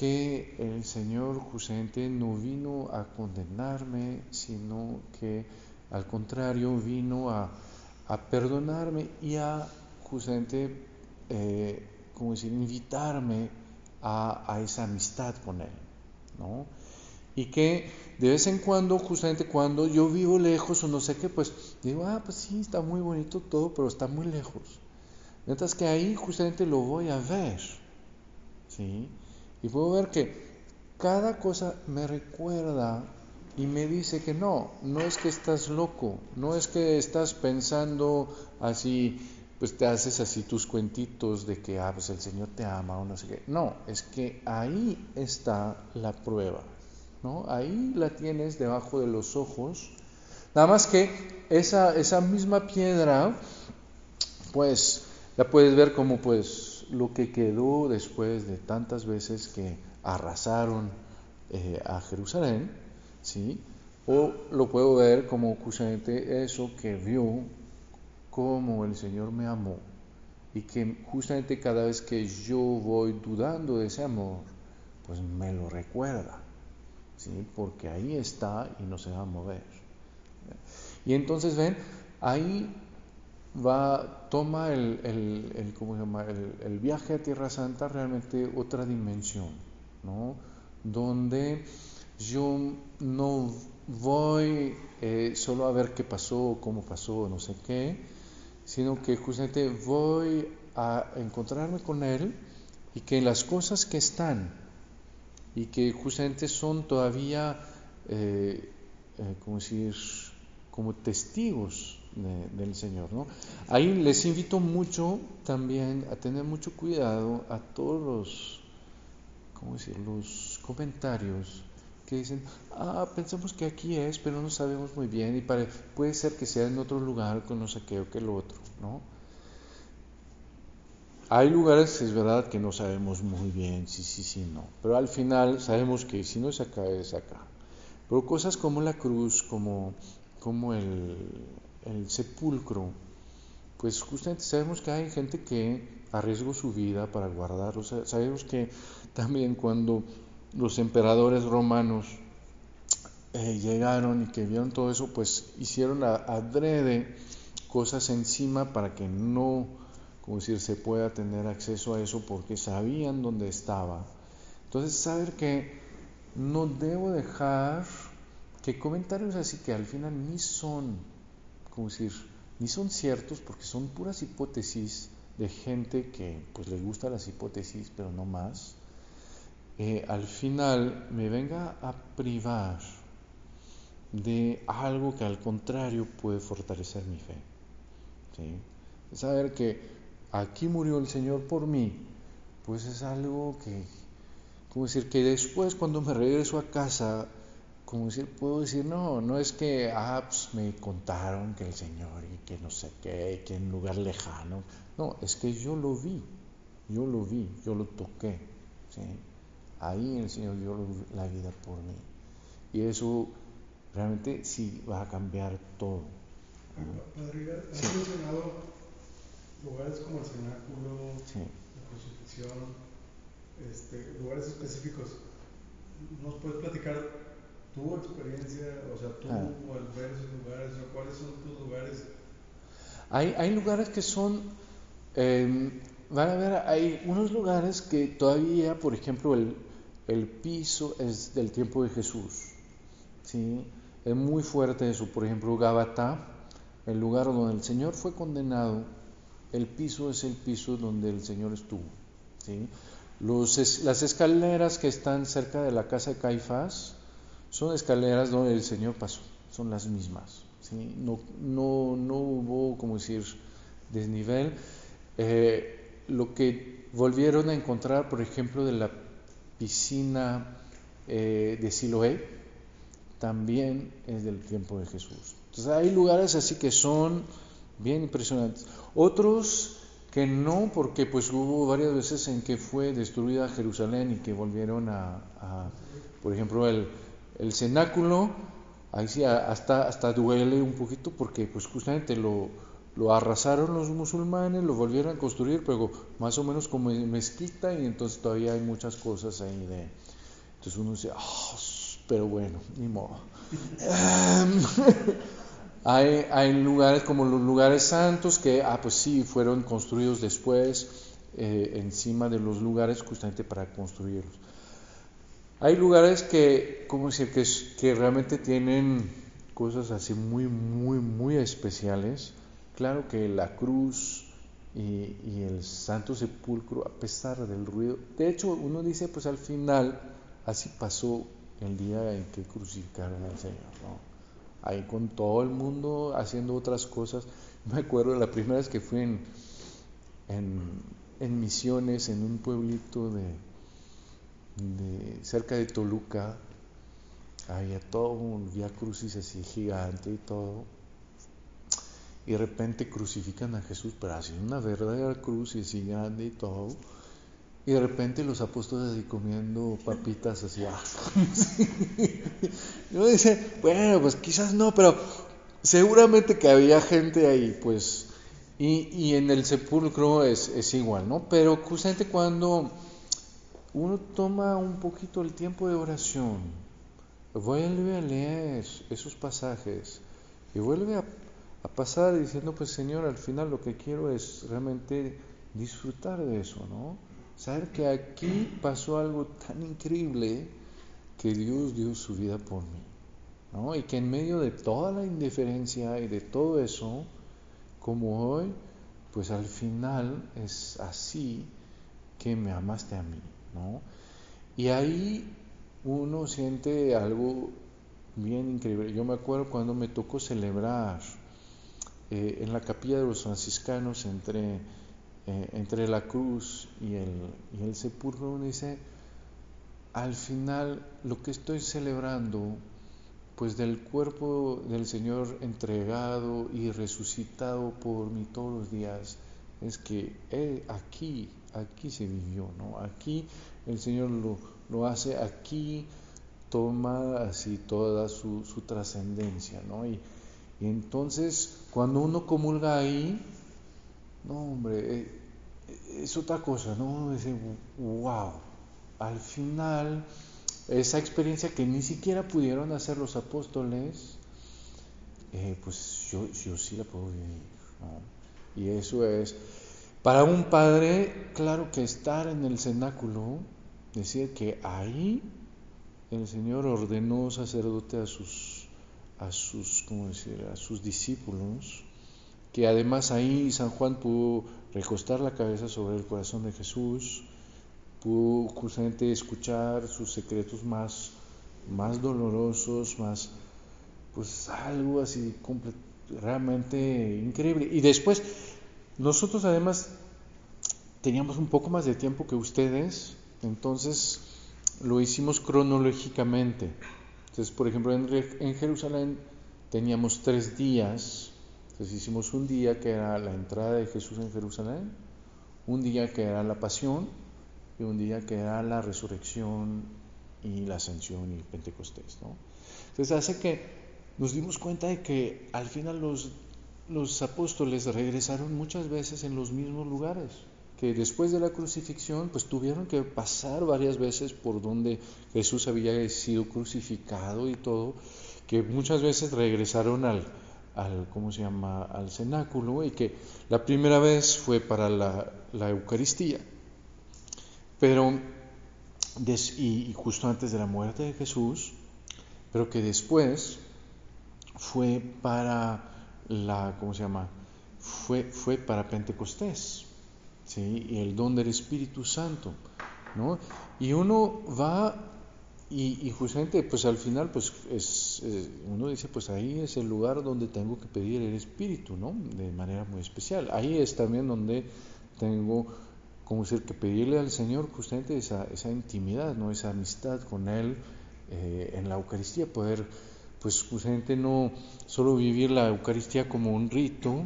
que el Señor justamente no vino a condenarme, sino que al contrario vino a, perdonarme y a justamente, eh, como decir, invitarme a, esa amistad con Él, ¿no? Y que de vez en cuando, justamente cuando yo vivo lejos o no sé qué, pues digo, ah, pues sí, está muy bonito todo, pero está muy lejos. Mientras que ahí justamente lo voy a ver, ¿sí? Y puedo ver que cada cosa me recuerda y me dice que no, no es que estás loco, no es que estás pensando así, pues te haces así tus cuentitos de que ah, pues el Señor te ama o no sé qué. No, es que ahí está la prueba, ¿no? Ahí la tienes debajo de los ojos. Nada más que esa, esa misma piedra, pues la puedes ver como pues lo que quedó después de tantas veces que arrasaron eh, a Jerusalén, ¿sí? O lo puedo ver como justamente eso que vio como el Señor me amó y que justamente cada vez que yo voy dudando de ese amor, pues me lo recuerda, ¿sí? Porque ahí está y no se va a mover. Y entonces ven, ahí va, toma el, el, ¿cómo se llama? el, viaje a Tierra Santa realmente otra dimensión, ¿no? donde yo no voy eh, solo a ver qué pasó, cómo pasó, no sé qué, sino que justamente voy a encontrarme con Él y que las cosas que están y que justamente son todavía, eh, eh decir, como testigos del Señor. ¿no? Ahí les invito mucho también a tener mucho cuidado a todos los, ¿cómo decir?, los comentarios que dicen, ah, pensamos que aquí es, pero no sabemos muy bien y puede ser que sea en otro lugar con no sé qué o que el otro, ¿no? Hay lugares, es verdad, que no sabemos muy bien, sí, sí, sí, no, pero al final sabemos que si no es acá, es acá. Pero cosas como la cruz, como, como el, el sepulcro, pues justamente sabemos que hay gente que arriesgó su vida para guardarlo. Sabemos que también cuando los emperadores romanos eh, llegaron y que vieron todo eso, pues hicieron adrede cosas encima para que no, como decir, se pueda tener acceso a eso porque sabían dónde estaba. Entonces, saber que no debo dejar que comentarios así que al final ni son, como decir, ni son ciertos porque son puras hipótesis de gente que pues le gustan las hipótesis, pero no más eh, al final me venga a privar de algo que al contrario puede fortalecer mi fe. Saber que aquí murió el Señor por mí, pues es algo que, como decir, que después cuando me regreso a casa, como decir, puedo decir, no, no es que, ah, pues me contaron que el Señor y que no sé qué, que en lugar lejano. No, es que yo lo vi, yo lo vi, yo lo toqué. ¿sí? Ahí el Señor dio la vida por mí. Y eso realmente sí va a cambiar todo. Padre, has mencionado lugares como el cenáculo, la crucifixión, este, lugares específicos. ¿Nos puedes platicar tu experiencia, o sea, tú ah. al ver esos lugares, cuáles son tus lugares? Hay, hay lugares que son eh, van a ver, hay unos lugares que todavía, por ejemplo, el, el piso es del tiempo de Jesús. ¿sí? Es muy fuerte eso. Por ejemplo, Gabata, el lugar donde el Señor fue condenado, el piso es el piso donde el Señor estuvo. ¿sí? Los, las escaleras que están cerca de la casa de Caifás son escaleras donde el Señor pasó, son las mismas. No, no, no hubo, como decir, desnivel. Eh, lo que volvieron a encontrar, por ejemplo, de la piscina eh, de Siloé también es del tiempo de Jesús. Entonces hay lugares así que son bien impresionantes. Otros que no, porque pues hubo varias veces en que fue destruida Jerusalén y que volvieron a, por ejemplo, el, el, cenáculo, ahí sí hasta, hasta duele un poquito porque pues justamente lo, lo arrasaron los musulmanes, lo volvieron a construir, pero más o menos como mezquita y entonces todavía hay muchas cosas ahí de... Entonces uno dice, oh, pero bueno, ni modo. hay, hay lugares como los lugares santos que, ah, pues sí, fueron construidos después eh, encima de los lugares justamente para construirlos. Hay lugares que, ¿cómo decir? Que, realmente tienen cosas así muy, muy, muy especiales Claro que la cruz y, el santo sepulcro, a pesar del ruido, de hecho uno dice, pues al final así pasó el día en que crucificaron al Señor, Ahí con todo el mundo haciendo otras cosas. Me acuerdo la primera vez que fui en, en, misiones en un pueblito de, cerca de Toluca, había todo un vía crucis así gigante y todo y de repente crucifican a Jesús, pero así una verdadera cruz y así grande y todo. Y de repente los apóstoles así comiendo papitas así. Ah, y uno dice, bueno, pues quizás no, pero seguramente que había gente ahí, pues. Y, y en el sepulcro es, es igual, ¿no? Pero justamente cuando uno toma un poquito el tiempo de oración, vuelve a leer esos pasajes y vuelve a pasar diciendo, pues Señor, al final lo que quiero es realmente disfrutar de eso, ¿no? Saber que aquí pasó algo tan increíble que Dios dio su vida por mí. ¿no? Y que en medio de toda la indiferencia y de todo eso, como hoy, pues al final es así que me amaste a mí. ¿No? Y ahí uno siente algo bien increíble. Yo me acuerdo cuando me tocó celebrar eh, en la capilla de los franciscanos entre, eh, entre la cruz y el, y sepulcro, dice, al final lo que estoy celebrando, pues del cuerpo del Señor entregado y resucitado por mí todos los días, es que aquí, aquí se vivió, ¿no? Aquí el Señor lo, lo hace, aquí toma así toda su, su trascendencia, ¿no? Y, entonces, cuando uno comulga ahí, no, hombre, eh, es otra cosa, ¿no? Uno dice, wow, al final, esa experiencia que ni siquiera pudieron hacer los apóstoles, eh, pues yo, yo, sí la puedo vivir, ¿no? Y eso es, para un padre, claro que estar en el cenáculo, decir que ahí el Señor ordenó sacerdote a sus, a sus, ¿cómo a sus discípulos, que además ahí San Juan pudo recostar la cabeza sobre el corazón de Jesús, pudo justamente escuchar sus secretos más, más dolorosos, más, pues algo así realmente increíble. Y después, nosotros además teníamos un poco más de tiempo que ustedes, entonces lo hicimos cronológicamente. Entonces, por ejemplo, en, Jerusalén teníamos tres días. Entonces hicimos un día que era la entrada de Jesús en Jerusalén, un día que era la pasión y un día que era la resurrección y la ascensión y Pentecostés. ¿no? Entonces hace que nos dimos cuenta de que al final los, los apóstoles regresaron muchas veces en los mismos lugares que después de la crucifixión pues tuvieron que pasar varias veces por donde Jesús había sido crucificado y todo, que muchas veces regresaron al, al ¿cómo se llama?, al cenáculo y que la primera vez fue para la, Eucaristía, pero y, justo antes de la muerte de Jesús, pero que después fue para la, ¿cómo se llama?, fue, fue para Pentecostés. ¿sí? y el don del Espíritu Santo. ¿no? Y uno va y, justamente pues al final pues es, uno dice pues ahí es el lugar donde tengo que pedir el Espíritu, ¿no? De manera muy especial. Ahí es también donde tengo como decir que pedirle al Señor justamente esa, esa intimidad, ¿no? Esa amistad con Él eh, en la Eucaristía, poder pues justamente no solo vivir la Eucaristía como un rito,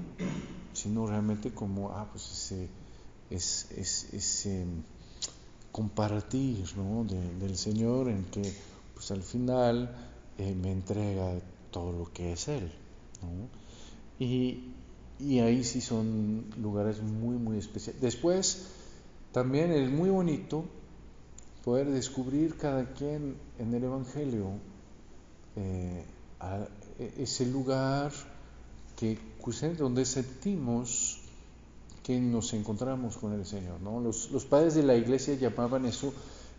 sino realmente como, ah, pues ese es, compartir del Señor en que pues al final eh, me entrega todo lo que es Él. Y, y, ahí sí son lugares muy, muy especiales. Después, también es muy bonito poder descubrir cada quien en el Evangelio eh, e, ese lugar que, donde sentimos que nos encontramos con el Señor. ¿no? Los, los padres de la iglesia llamaban eso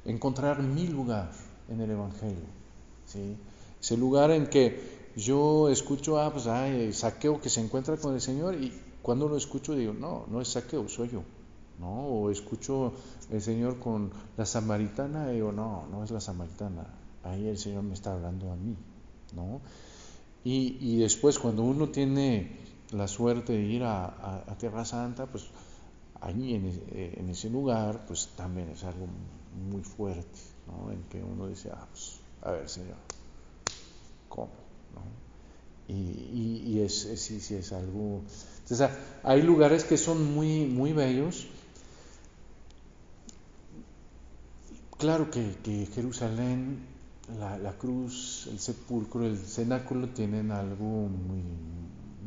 encontrar mi lugar en el Evangelio. ¿sí? Ese lugar en que yo escucho, ah, pues, ay, saqueo que se encuentra con el Señor y cuando lo escucho digo, no, no es saqueo, soy yo. ¿no? O escucho el Señor con la samaritana y digo, no, no es la samaritana, ahí el Señor me está hablando a mí. ¿no? Y, y después cuando uno tiene la suerte de ir a, Tierra Santa, pues allí eh, en, ese lugar, pues también es algo muy fuerte, ¿no? En que uno dice, ah, pues, a ver, Señor, ¿cómo? ¿no? Y, y, es, sí, sí, es algo... Entonces, hay lugares que son muy, muy bellos. Claro que, que Jerusalén, la, la, cruz, el sepulcro, el cenáculo tienen algo muy,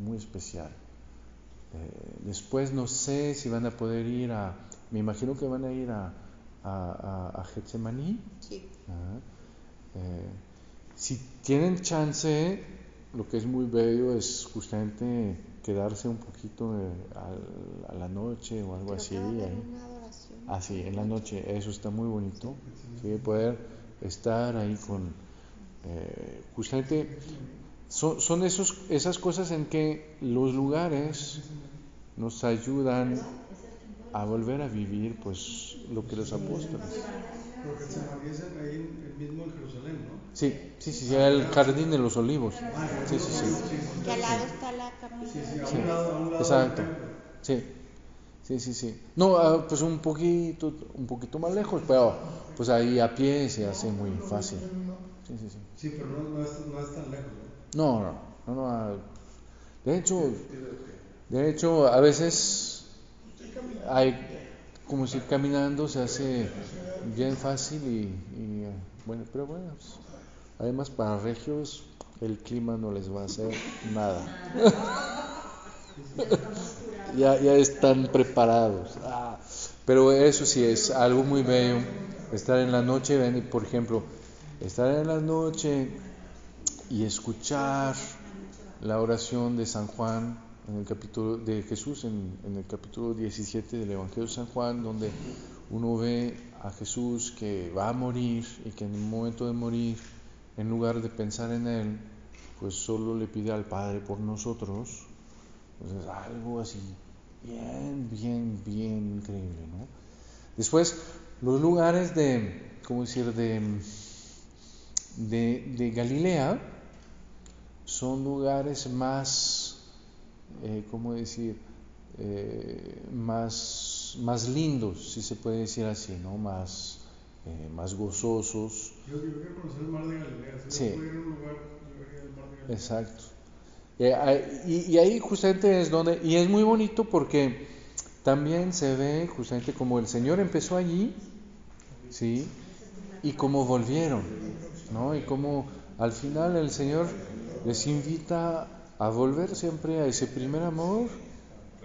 muy especial. Eh, después no sé si van a poder ir a, me imagino que van a ir a, a, a, Getsemaní. Sí. Eh, si tienen chance, lo que es muy bello es justamente quedarse un poquito a, la noche o algo así. Ahí. Ah, sí, en la noche, eso está muy bonito. Sí, poder estar ahí con, eh, justamente, son, son esos, esas cosas en que los lugares nos ayudan a volver a vivir pues lo que los apóstoles. Porque se ahí el mismo en Jerusalén, ¿no? Sí, sí, sí, el jardín de los olivos. Sí, sí, sí. Que al lado está la camisa. Sí, sí, a un lado, a un lado Exacto. Sí. Sí, sí, sí. No, ah, pues un poquito, un poquito más lejos, pero pues ahí a pie se hace muy fácil. Sí, sí, sí. Sí, pero no, no, es, no es tan lejos, ¿no? No, no, no, ah, De hecho, de hecho, a veces hay como si caminando se hace bien fácil y, bueno, pero bueno, pues, además para regios el clima no les va a hacer nada. Ya, ya están preparados. Ah, pero eso sí es algo muy bello. Estar en la noche, por ejemplo, estar en la noche y escuchar la oración de San Juan en el capítulo de Jesús en, en, el capítulo 17 del Evangelio de San Juan, donde uno ve a Jesús que va a morir y que en el momento de morir, en lugar de pensar en él, pues solo le pide al Padre por nosotros. Entonces, algo así bien, bien, bien increíble, ¿no? Después, los lugares de, ¿cómo decir?, de, de, de Galilea son lugares más, eh, ¿cómo decir?, eh, más, más lindos, si se puede decir así, ¿no? Más, eh, más gozosos. Yo, yo quiero conocer el mar de Galilea, si sí. ir a un lugar, yo iría al mar de Galilea. Exacto. Y, y, ahí justamente es donde, y es muy bonito porque también se ve justamente como el Señor empezó allí, ¿sí? Y cómo volvieron, ¿no? Y cómo al final el Señor les invita a volver siempre a ese primer amor,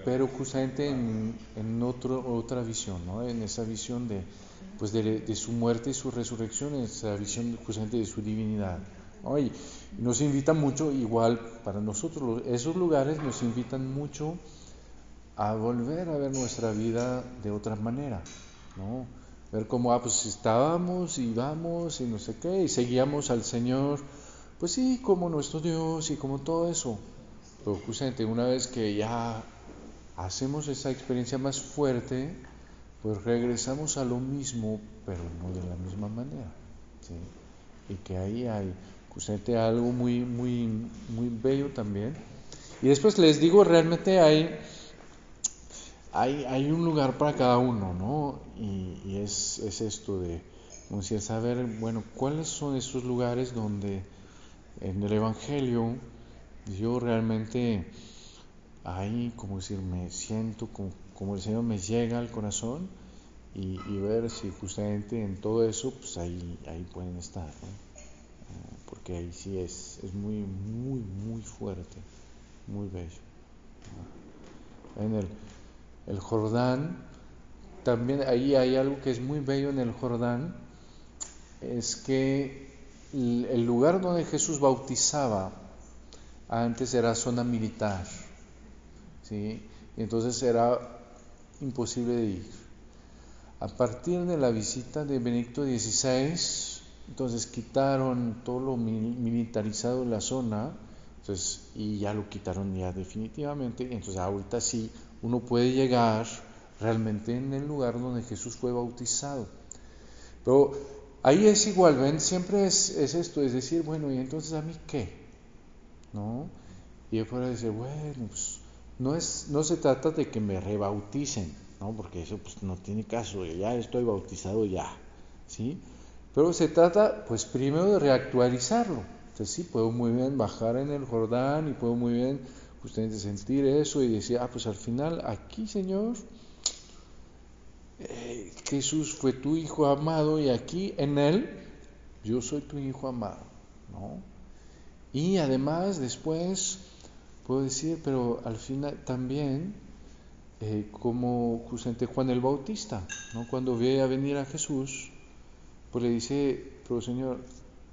pero justamente en, en otro, otra visión, ¿no? En esa visión de, pues de, de su muerte y su resurrección, en esa visión justamente de su divinidad. Y nos invita mucho, igual para nosotros, esos lugares nos invitan mucho a volver a ver nuestra vida de otra manera, ¿no? Ver cómo, ah, pues estábamos y vamos y no sé qué, y seguíamos al Señor, pues sí, como nuestro Dios y como todo eso. Pero justamente una vez que ya hacemos esa experiencia más fuerte, pues regresamos a lo mismo, pero no de la misma manera. ¿sí? Y que ahí hay justamente algo muy, muy, muy bello también. Y después les digo, realmente hay, hay, hay un lugar para cada uno, ¿no? Y, es, es, esto de, como decir, saber, bueno, cuáles son esos lugares donde en el Evangelio yo realmente ahí, como decir, me siento como, como el Señor me llega al corazón y, y, ver si justamente en todo eso, pues ahí, ahí pueden estar. ¿no? Porque ahí sí es, es muy, muy, muy fuerte, muy bello. En el, el Jordán, también ahí hay algo que es muy bello en el Jordán, es que el lugar donde Jesús bautizaba antes era zona militar, ¿sí? y entonces era imposible de ir. A partir de la visita de Benedicto XVI, entonces quitaron todo lo militarizado en la zona, entonces, y ya lo quitaron ya definitivamente. Entonces ahorita sí uno puede llegar realmente en el lugar donde Jesús fue bautizado. Pero ahí es igual, ven, siempre es, es esto, es decir, bueno, ¿y entonces a mí qué? ¿No? Y yo puedo decir, bueno, pues no, es, no se trata de que me rebauticen, ¿no? Porque eso pues no tiene caso, ya estoy bautizado ya, ¿sí? Pero se trata, pues primero de reactualizarlo. Entonces sí, puedo muy bien bajar en el Jordán y puedo muy bien justamente sentir eso y decir, ah, pues al final aquí, Señor, eh, Jesús fue tu Hijo amado y aquí en Él yo soy tu Hijo amado, ¿no? Y además después puedo decir, pero al final también, eh, como justamente Juan el Bautista, ¿no? Cuando ve a venir a Jesús, pues le dice, pero Señor,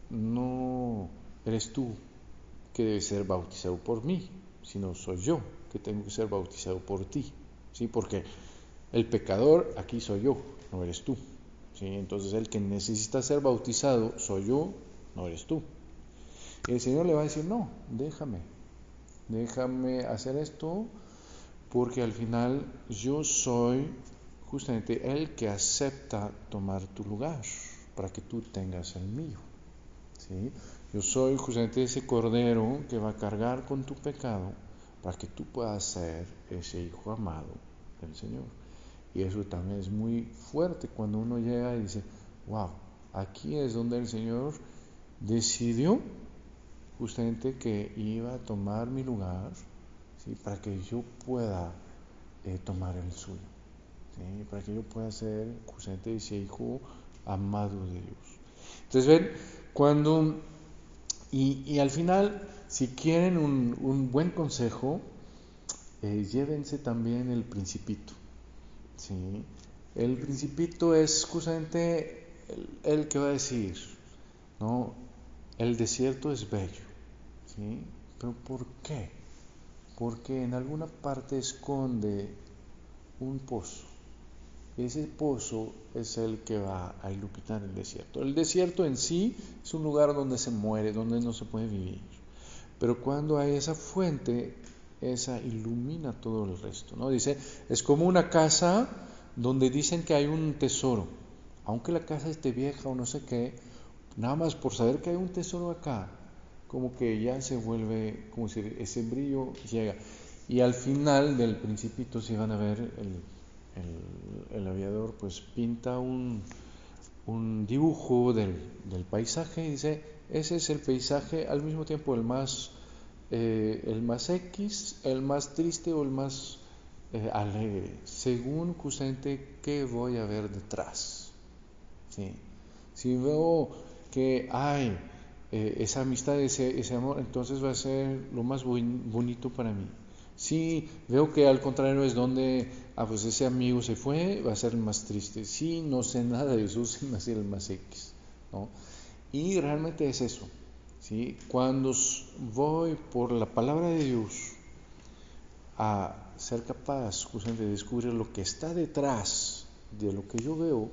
no eres tú que debes ser bautizado por mí, sino soy yo que tengo que ser bautizado por ti. ¿Sí? Porque el pecador aquí soy yo, no eres tú. ¿sí? Entonces el que necesita ser bautizado soy yo, no eres tú. El Señor le va a decir, no, déjame, déjame hacer esto porque al final yo soy justamente el que acepta tomar tu lugar para que tú tengas el mío. ¿sí? Yo soy justamente ese cordero que va a cargar con tu pecado para que tú puedas ser ese hijo amado del Señor. Y eso también es muy fuerte cuando uno llega y dice, wow, aquí es donde el Señor decidió justamente que iba a tomar mi lugar ¿sí? para que yo pueda eh, tomar el suyo, ¿sí? para que yo pueda ser justamente ese hijo amado de Dios. Entonces ven, cuando, y, al final, si quieren un, buen consejo, eh, llévense también el principito. ¿sí? El principito es justamente el, que va a decir, ¿no? El desierto es bello, ¿sí? Pero ¿por qué? Porque en alguna parte esconde un pozo. Ese pozo es el que va a iluminar el desierto. El desierto en sí es un lugar donde se muere, donde no se puede vivir. Pero cuando hay esa fuente, esa ilumina todo el resto. ¿no? Dice, es como una casa donde dicen que hay un tesoro. Aunque la casa esté vieja o no sé qué, nada más por saber que hay un tesoro acá, como que ya se vuelve, como si ese brillo llega. Y al final del principito, si van a ver el el, aviador pues pinta un, un dibujo del, del, paisaje y dice, ese es el paisaje al mismo tiempo el más, eh, el más X, el más triste o el más eh, alegre, según justamente qué voy a ver detrás. ¿sí? Si veo que hay eh, esa amistad, ese, ese amor, entonces va a ser lo más bonito para mí. Si veo que al contrario es donde ah, pues ese amigo se fue, va a ser más triste. Si no sé nada de Jesús, va a el más X. ¿no? Y realmente es eso. ¿sí? Cuando voy por la palabra de Dios a ser capaz justamente de descubrir lo que está detrás de lo que yo veo,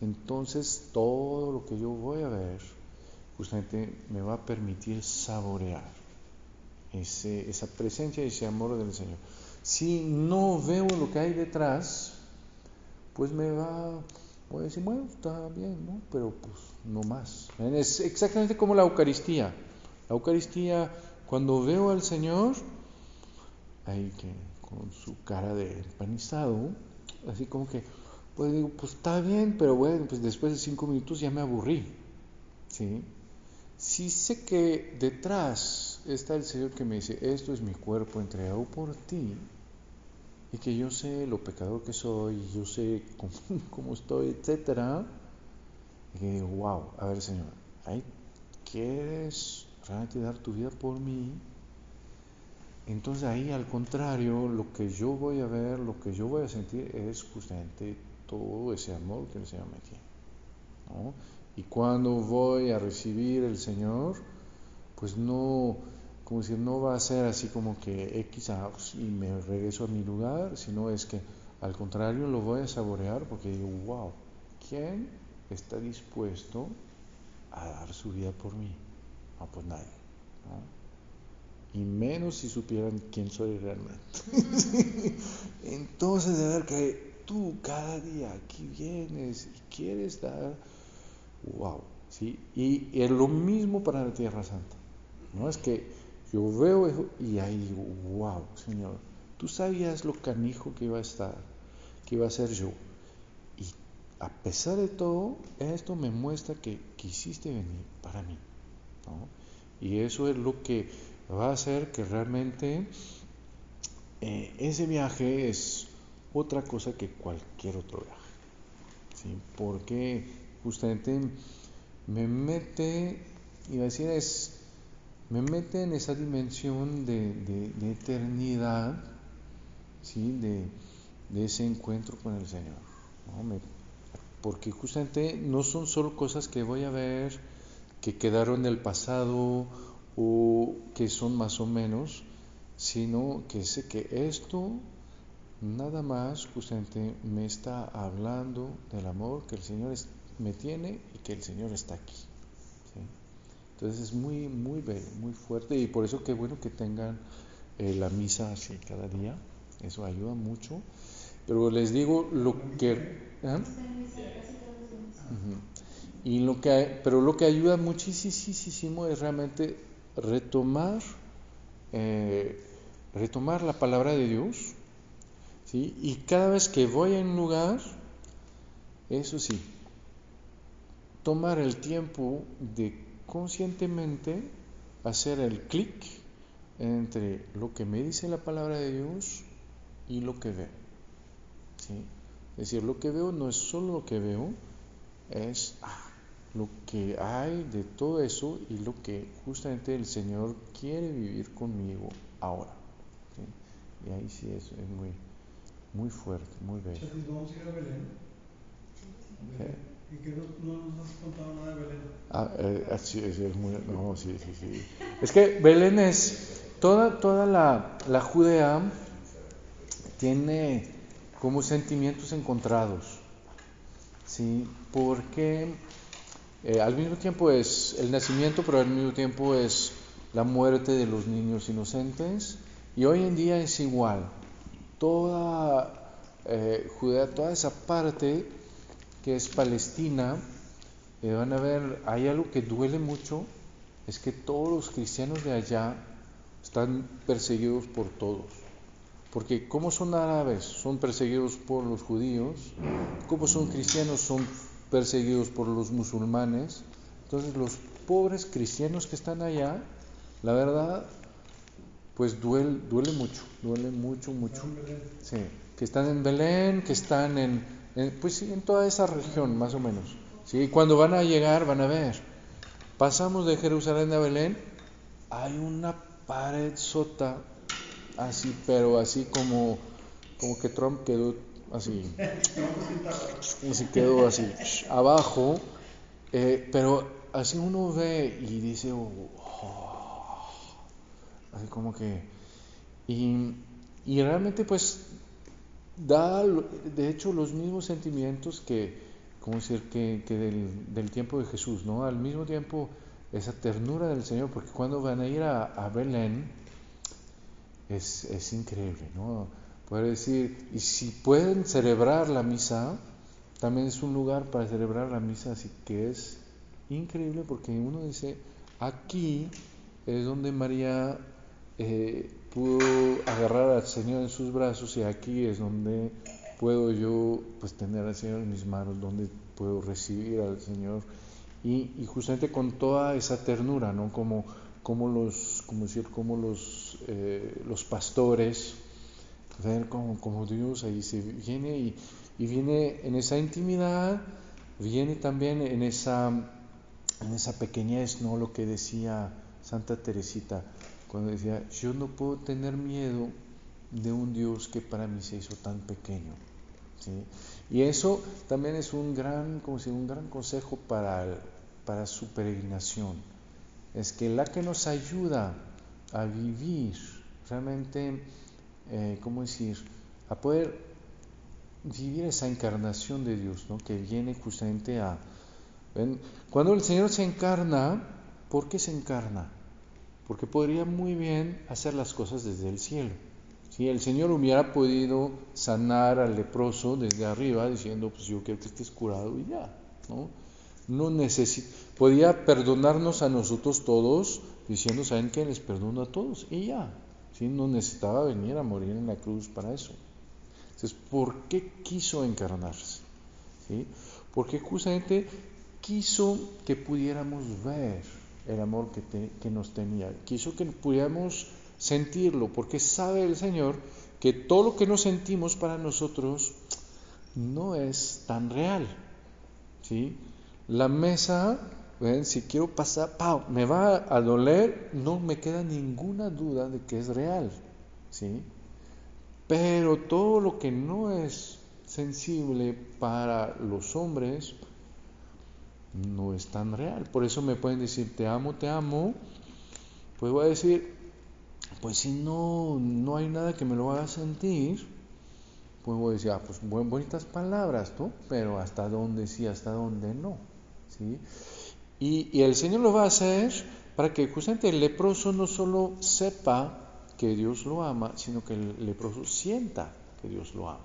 entonces todo lo que yo voy a ver justamente me va a permitir saborear esa presencia y ese amor del Señor. Si no veo lo que hay detrás, pues me va, voy a decir, bueno, está bien, ¿no? Pero pues no más. Es exactamente como la Eucaristía. La Eucaristía, cuando veo al Señor, ahí que con su cara de empanizado, así como que, pues digo, pues está bien, pero bueno, pues después de cinco minutos ya me aburrí. ¿sí? Si sé que detrás está el Señor que me dice, esto es mi cuerpo entregado por ti, y que yo sé lo pecador que soy, yo sé cómo, estoy, etcétera, y que digo, wow, a ver Señor, ¿quieres realmente dar tu vida por mí? Entonces ahí al contrario, lo que yo voy a ver, lo que yo voy a sentir es justamente todo ese amor que el Señor me tiene. Y cuando voy a recibir el Señor, pues no como decir, no va a ser así como que X y me regreso a mi lugar, sino es que al contrario lo voy a saborear porque digo, wow, ¿quién está dispuesto a dar su vida por mí? Ah, pues nadie. Y menos si supieran quién soy realmente. Entonces, de ver que tú cada día aquí vienes y quieres dar, wow, ¿sí? Y es lo mismo para la Tierra Santa. No es que yo veo eso y ahí digo, wow, Señor, tú sabías lo canijo que iba a estar, que iba a ser yo. Y a pesar de todo, esto me muestra que quisiste venir para mí. Y eso es lo que va a hacer que realmente eh, ese viaje es otra cosa que cualquier otro viaje. ¿sí? Porque justamente me mete, iba a decir, es me mete en esa dimensión de, eternidad, ¿sí? de, ese encuentro con el Señor. porque justamente no son solo cosas que voy a ver, que quedaron en el pasado o que son más o menos, sino que sé que esto nada más justamente me está hablando del amor que el Señor me tiene y que el Señor está aquí. Entonces es muy, muy muy fuerte y por eso qué bueno que tengan eh, la misa así cada día, eso ayuda mucho. Pero les digo lo que... ¿eh? Y lo que, pero lo que ayuda muchísimo es realmente retomar, eh, retomar la palabra de Dios, ¿sí? Y cada vez que voy a un lugar, eso sí, tomar el tiempo de conscientemente hacer el clic entre lo que me dice la palabra de Dios y lo que veo. ¿sí? Es decir, lo que veo no es solo lo que veo, es ah, lo que hay de todo eso y lo que justamente el Señor quiere vivir conmigo ahora. Y ahí sí es, muy, muy fuerte, muy bello. ¿Vamos a ir a Belén? ¿Y que no, nos has contado nada de Belén? Ah, eh, sí, es muy, no, sí, sí, sí. Es que Belén es, toda, toda la, la Judea tiene como sentimientos encontrados, ¿sí? Porque eh, al mismo tiempo es el nacimiento, pero al mismo tiempo es la muerte de los niños inocentes. Y hoy en día es igual. Toda eh, Judea, toda esa parte que es Palestina, eh, van a ver, hay algo que duele mucho, es que todos los cristianos de allá están perseguidos por todos. Porque como son árabes, son perseguidos por los judíos, como son cristianos, son perseguidos por los musulmanes. Entonces los pobres cristianos que están allá, la verdad, pues duele, duele mucho, duele mucho, mucho. Sí, que están en Belén, que están en, pues sí, en toda esa región, más o menos. Sí, cuando van a llegar, van a ver. Pasamos de Jerusalén a Belén, hay una pared sota, así, pero así como, como que Trump quedó así, así quedó así, abajo, eh, pero así uno ve y dice, oh", así como que, y, y, realmente pues da, de hecho, los mismos sentimientos que, como decir, que, del, tiempo de Jesús, ¿no? Al mismo tiempo, esa ternura del Señor, porque cuando van a ir a, a Belén, es, es increíble, ¿no? Puede decir, y si pueden celebrar la misa, también es un lugar para celebrar la misa, así que es increíble porque uno dice, aquí es donde María eh, pudo agarrar al Señor en sus brazos y aquí es donde puedo yo pues tener al Señor en mis manos, donde puedo recibir al Señor y, justamente con toda esa ternura, ¿no? Como, como los, como decir, como los, eh, los pastores ver como, como Dios ahí se viene y, y, viene en esa intimidad, viene también en esa, en esa pequeñez, ¿no? Lo que decía Santa Teresita, cuando decía, yo no puedo tener miedo de un Dios que para mí se hizo tan pequeño. ¿sí? Y eso también es un gran, como un gran consejo para, para su peregrinación. Es que la que nos ayuda a vivir realmente eh, ¿cómo decir?, a poder vivir esa encarnación de Dios, ¿no? que viene justamente a... Cuando el Señor se encarna, ¿por qué se encarna? Porque podría muy bien hacer las cosas desde el cielo. Si el Señor hubiera podido sanar al leproso desde arriba, diciendo, pues yo quiero que estés curado y ya, ¿no? No necesita, podía perdonarnos a nosotros todos, diciendo, ¿saben qué? Les perdono a todos y ya, no necesitaba venir a morir en la cruz para eso. Entonces, ¿por qué quiso encarnarse? ¿Sí? Porque justamente quiso que pudiéramos ver el amor que, nos tenía, quiso que pudiéramos sentirlo, porque sabe el Señor que todo lo que nos sentimos para nosotros no es tan real. ¿sí? La mesa si quiero pasar, me va a doler, no me queda ninguna duda de que es real. ¿sí? Pero todo lo que no es sensible para los hombres no es tan real. Por eso me pueden decir, te amo, te amo. Pues voy a decir, pues si no, no hay nada que me lo haga sentir, Puedo decir, ah, pues bonitas palabras, ¿no? Pero hasta dónde sí, hasta dónde no. ¿sí? Y, y el Señor lo va a hacer para que justamente el leproso no solo sepa que Dios lo ama, sino que el leproso sienta que Dios lo ama.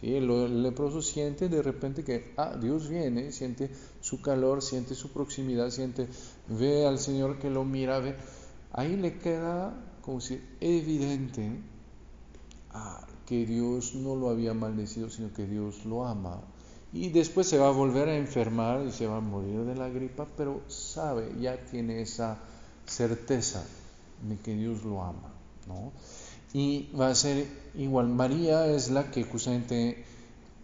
¿sí? El, leproso siente de repente que ah, Dios viene, siente su calor, siente su proximidad, siente, ve al Señor que lo mira, ve. Ahí le queda como si evidente ah, que Dios no lo había maldecido, sino que Dios lo ama. Y después se va a volver a enfermar y se va a morir de la gripa, pero sabe, ya tiene esa certeza de que Dios lo ama. ¿no? Y va a ser igual, María es la que justamente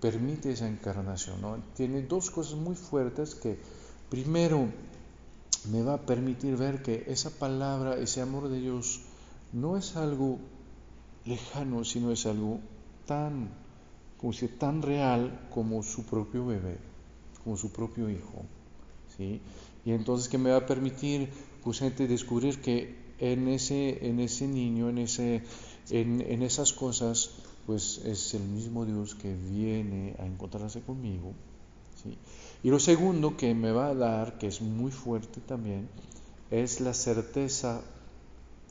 permite esa encarnación, ¿no? Tiene dos cosas muy fuertes que primero me va a permitir ver que esa palabra, ese amor de Dios, no es algo lejano, sino es algo tan, como si tan real como su propio bebé, como su propio hijo, ¿sí? Y entonces que me va a permitir justamente descubrir que en ese, en ese niño, en, ese, en, esas cosas, pues es el mismo Dios que viene a encontrarse conmigo. ¿sí? Y lo segundo que me va a dar, que es muy fuerte también, es la certeza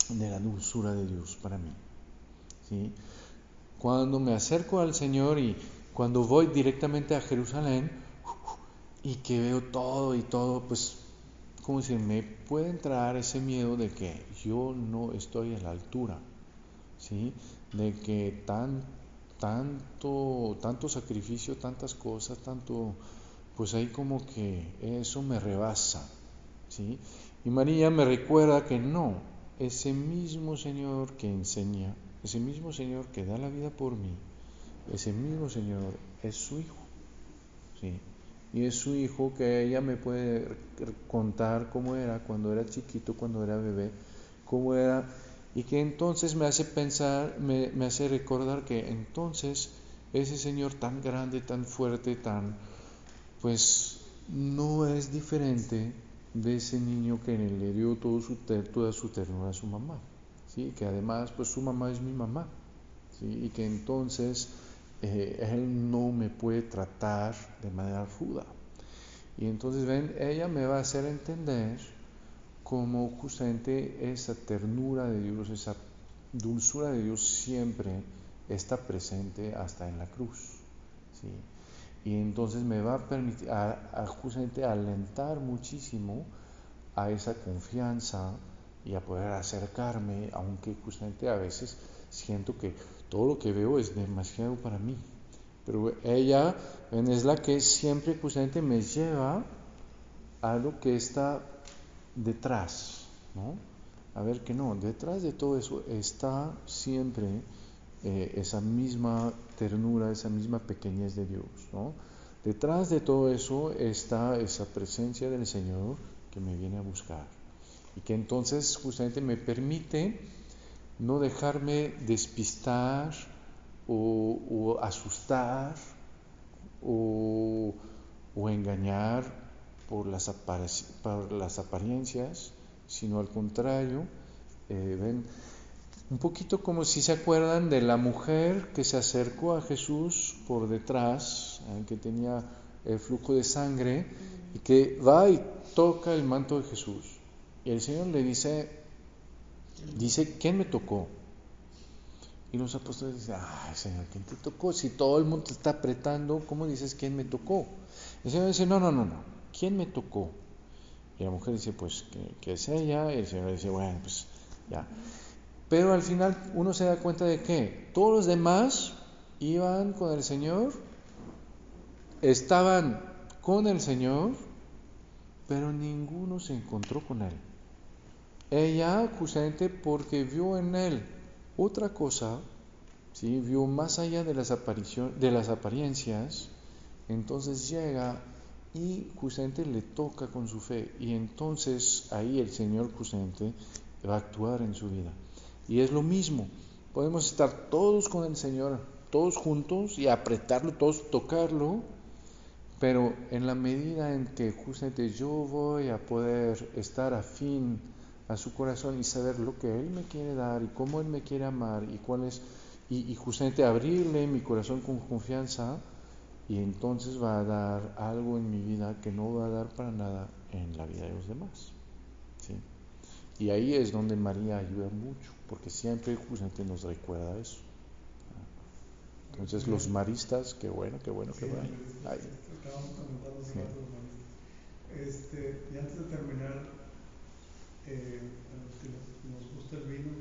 de la dulzura de Dios para mí. ¿sí? Cuando me acerco al Señor y cuando voy directamente a Jerusalén y que veo todo y todo, pues como si me puede entrar ese miedo de que yo no estoy a la altura, ¿sí? De que tan, tanto, tanto sacrificio, tantas cosas, tanto, pues ahí como que eso me rebasa, ¿sí? Y María me recuerda que no, ese mismo Señor que enseña, ese mismo Señor que da la vida por mí, ese mismo Señor es su Hijo, ¿sí? y es su hijo que ella me puede contar cómo era cuando era chiquito, cuando era bebé, cómo era, y que entonces me hace pensar, me, hace recordar que entonces ese Señor tan grande, tan fuerte, tan, pues no es diferente de ese niño que le dio toda su ternura a su mamá, ¿sí? que además pues su mamá es mi mamá, ¿sí? y que entonces eh, él no me puede tratar de manera ruda. Y entonces ven, ella me va a hacer entender cómo justamente esa ternura de Dios, esa dulzura de Dios siempre está presente hasta en la cruz. ¿sí? Y entonces me va a permitir a, justamente alentar muchísimo a esa confianza y a poder acercarme, aunque justamente a veces siento que todo lo que veo es demasiado para mí. Pero ella es la que siempre justamente me lleva a lo que está detrás, ¿no? A ver que no, detrás de todo eso está siempre eh, esa misma ternura, esa misma pequeñez de Dios, ¿no? Detrás de todo eso está esa presencia del Señor que me viene a buscar y que entonces justamente me permite no dejarme despistar o, asustar o, engañar por las, apariencias, sino al contrario, eh, ven, un poquito como si se acuerdan de la mujer que se acercó a Jesús por detrás, eh, que tenía el flujo de sangre, y que va y toca el manto de Jesús. Y el Señor le dice, Dice, ¿quién me tocó? Y los apóstoles dicen, ay Señor, ¿quién te tocó? Si todo el mundo te está apretando, ¿cómo dices quién me tocó? El Señor dice, no, no, no, no, ¿quién me tocó? Y la mujer dice, pues que, es ella. Y el Señor dice, bueno, pues ya. Pero al final uno se da cuenta de que todos los demás iban con el Señor, estaban con el Señor, pero ninguno se encontró con Él. Ella justamente porque vio en él otra cosa, ¿sí? vio más allá de las, de las apariencias, entonces llega y justamente le toca con su fe y entonces ahí el Señor justamente va a actuar en su vida. Y es lo mismo, podemos estar todos con el Señor, todos juntos y apretarlo, todos tocarlo, pero en la medida en que justamente yo voy a poder estar afín a su corazón y saber lo que Él me quiere dar y cómo Él me quiere amar y cuál es y, justamente abrirle mi corazón con confianza y entonces va a dar algo en mi vida que no va a dar para nada en la vida de los demás. ¿sí? Y ahí es donde María ayuda mucho, porque siempre justamente nos recuerda eso. Entonces los maristas, qué bueno, qué bueno, qué bueno. Este, y antes de terminar, eh, a los que nos, gusta el vino,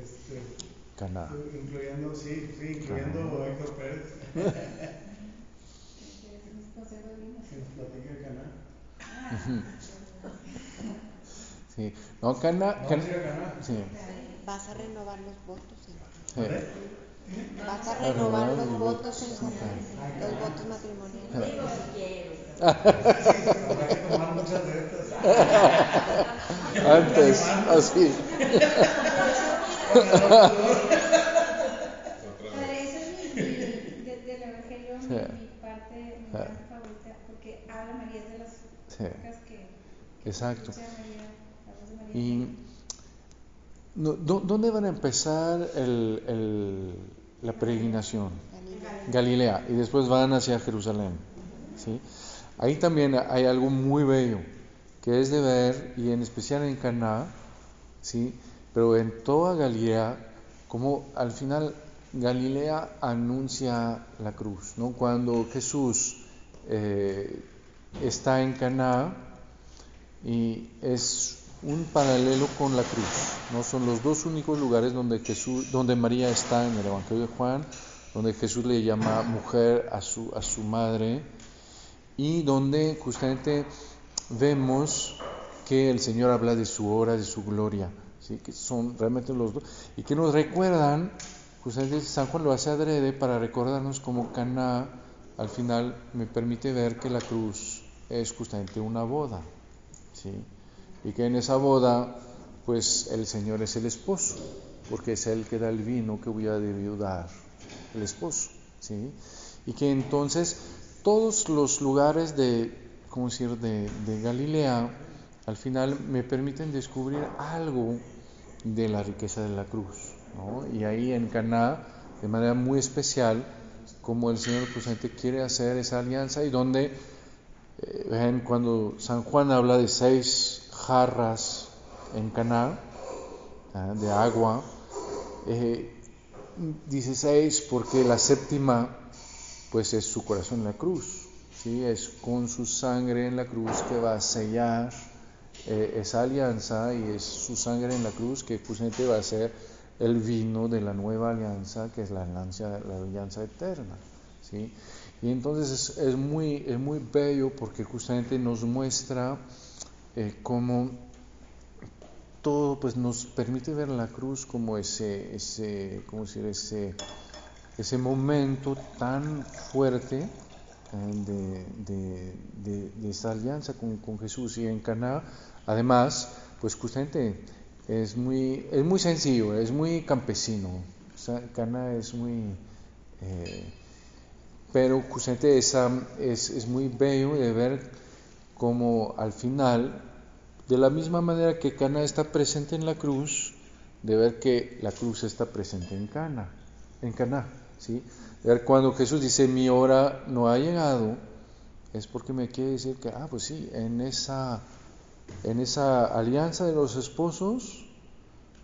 este, Caná. Incluyendo, sí, sí, incluyendo a Héctor Pérez. Sí, no, Caná. Caná. Sí. Vas a renovar los votos. Sí. Vas a renovar los votos en los votos matrimoniales. Antes, así. Padre, eso es mi, mi del Evangelio, mi, mi, parte, mi parte favorita, María de las cosas que, que Exacto. María, María. Y no, ¿dónde van a empezar el, el, la peregrinación? Galilea. Galilea. Y después van hacia Jerusalén. ¿sí? Ahí también hay algo muy bello que es de ver, y en especial en Caná, ¿sí? pero en toda Galilea, como al final Galilea anuncia la cruz, ¿no? Cuando Jesús eh, está en Caná y es un paralelo con la cruz, ¿no? Son los dos únicos lugares donde Jesús, donde María está en el Evangelio de Juan, donde Jesús le llama mujer a su, a su madre y donde justamente vemos que el Señor habla de su hora, de su gloria, ¿sí? que son realmente los dos, y que nos recuerdan, justamente San Juan lo hace adrede para recordarnos como Caná al final me permite ver que la cruz es justamente una boda, ¿sí? y que en esa boda pues el Señor es el esposo, porque es Él que da el vino que voy a dar el esposo, ¿sí? y que entonces todos los lugares de, ¿cómo decir?, de, de Galilea, al final me permiten descubrir algo de la riqueza de la cruz. ¿no? Y ahí en Caná, de manera muy especial, como el Señor justamente quiere hacer esa alianza y donde, eh, ven, cuando San Juan habla de seis jarras en Caná, ¿eh? de agua, eh, dice seis porque la séptima pues es su corazón en la cruz, ¿sí? es con su sangre en la cruz que va a sellar eh, esa alianza y es su sangre en la cruz que justamente va a ser el vino de la nueva alianza, que es la alianza, la alianza eterna. ¿sí? Y entonces es, muy, es muy bello porque justamente nos muestra eh, cómo todo pues, nos permite ver la cruz como ese, ese, ¿cómo decir? ese ese momento tan fuerte eh, de, esa alianza con, Jesús y en Caná, además, pues justamente es muy, es muy sencillo, es muy campesino. Caná es muy, eh, pero esa, es, es muy bello de ver cómo al final, de la misma manera que Cana está presente en la cruz, de ver que la cruz está presente en Cana, en Caná. ¿sí? Cuando Jesús dice mi hora no ha llegado, es porque me quiere decir que, ah, pues sí, en esa, en esa alianza de los esposos,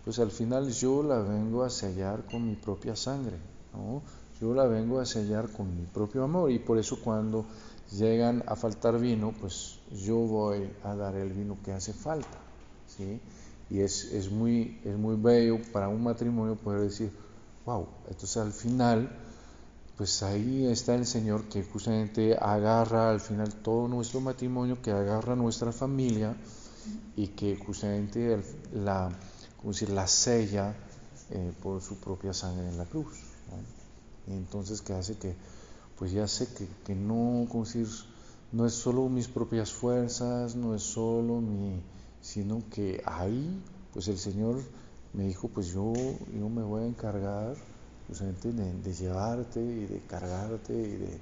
pues al final yo la vengo a sellar con mi propia sangre, ¿no? Yo la vengo a sellar con mi propio amor y por eso cuando llegan a faltar vino, pues yo voy a dar el vino que hace falta, ¿sí? Y es, es, muy, es muy bello para un matrimonio poder decir, wow, entonces al final, pues ahí está el Señor que justamente agarra al final todo nuestro matrimonio, que agarra nuestra familia y que justamente la, decir, la sella eh, por su propia sangre en la cruz. Entonces que hace que, pues ya sé que, que no, decir, no es solo mis propias fuerzas, no es solo mi, sino que ahí, pues el Señor me dijo, pues yo, yo me voy a encargar justamente de, de, llevarte y de cargarte y de,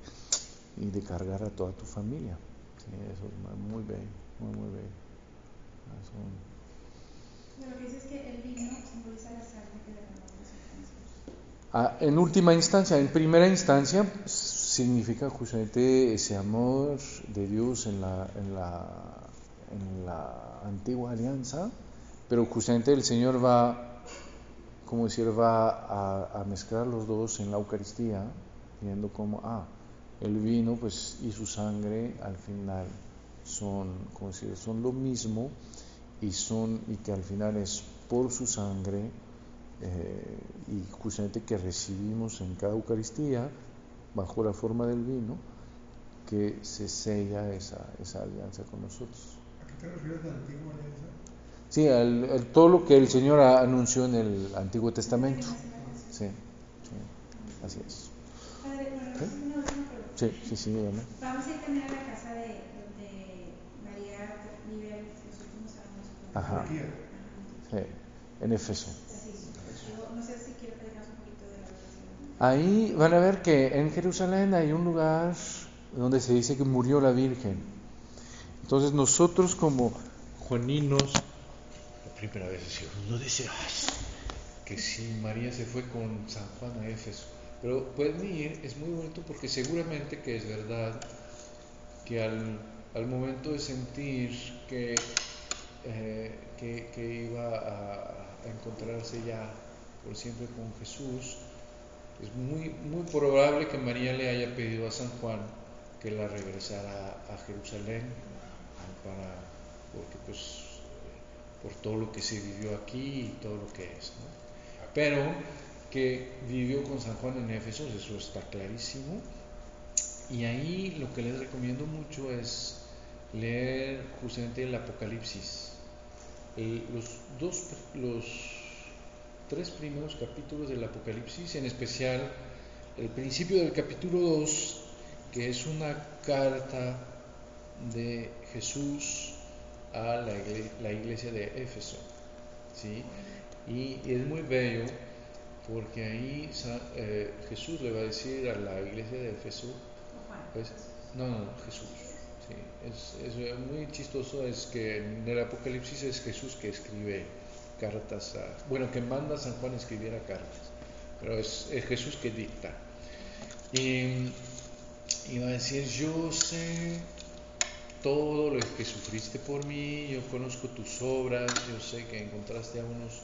y de cargar a toda tu familia. Sí, eso es muy bello, muy, muy bello. Eso... Bueno, lo que dices es que el vino simboliza la sangre que derramó Jesús. Ah, en última instancia, en primera instancia, significa justamente ese amor de Dios en la, en la, en la antigua alianza, pero justamente el Señor va, como decir, va a, mezclar los dos en la Eucaristía, viendo como, ah, el vino pues, y su sangre al final son, como decir, son lo mismo y, son, y que al final es por su sangre eh, y justamente que recibimos en cada Eucaristía, bajo la forma del vino, que se sella esa, esa alianza con nosotros. ¿A qué te refieres de antigua alianza? Sí, el, todo lo que el Señor anunció en el Antiguo Testamento. Sí, sí así es. Sí, sí, sí, dígame. Vamos a ir también a la casa de donde María vive los últimos años. Ajá. Sí, en Éfeso. No sé si quiere un poquito de la relación. Ahí van a ver que en Jerusalén hay un lugar donde se dice que murió la Virgen. Entonces nosotros como juaninos, la primera vez uno dice, ay, que si María se fue con San Juan a Éfeso. Pero pueden ir, es muy bonito porque seguramente que es verdad que al, momento de sentir que, eh, que, iba a, encontrarse ya por siempre con Jesús, es muy, muy probable que María le haya pedido a San Juan que la regresara a Jerusalén para, porque pues por todo lo que se vivió aquí y todo lo que es. Pero que vivió con San Juan en Éfeso, eso está clarísimo. Y ahí lo que les recomiendo mucho es leer justamente el Apocalipsis. los dos, los tres primeros capítulos del Apocalipsis, en especial el principio del capítulo 2, que es una carta de Jesús a la iglesia, de Éfeso. ¿sí? Y es muy bello porque ahí eh, Jesús le va a decir a la iglesia de Éfeso, pues, no, no, Jesús. Sí, es, es, muy chistoso, es que en el Apocalipsis es Jesús que escribe cartas, a, bueno, que manda San Juan escribiera cartas, pero es, es Jesús que dicta. Y, va a decir, yo sé todo lo que sufriste por mí, yo conozco tus obras, yo sé que encontraste a unos,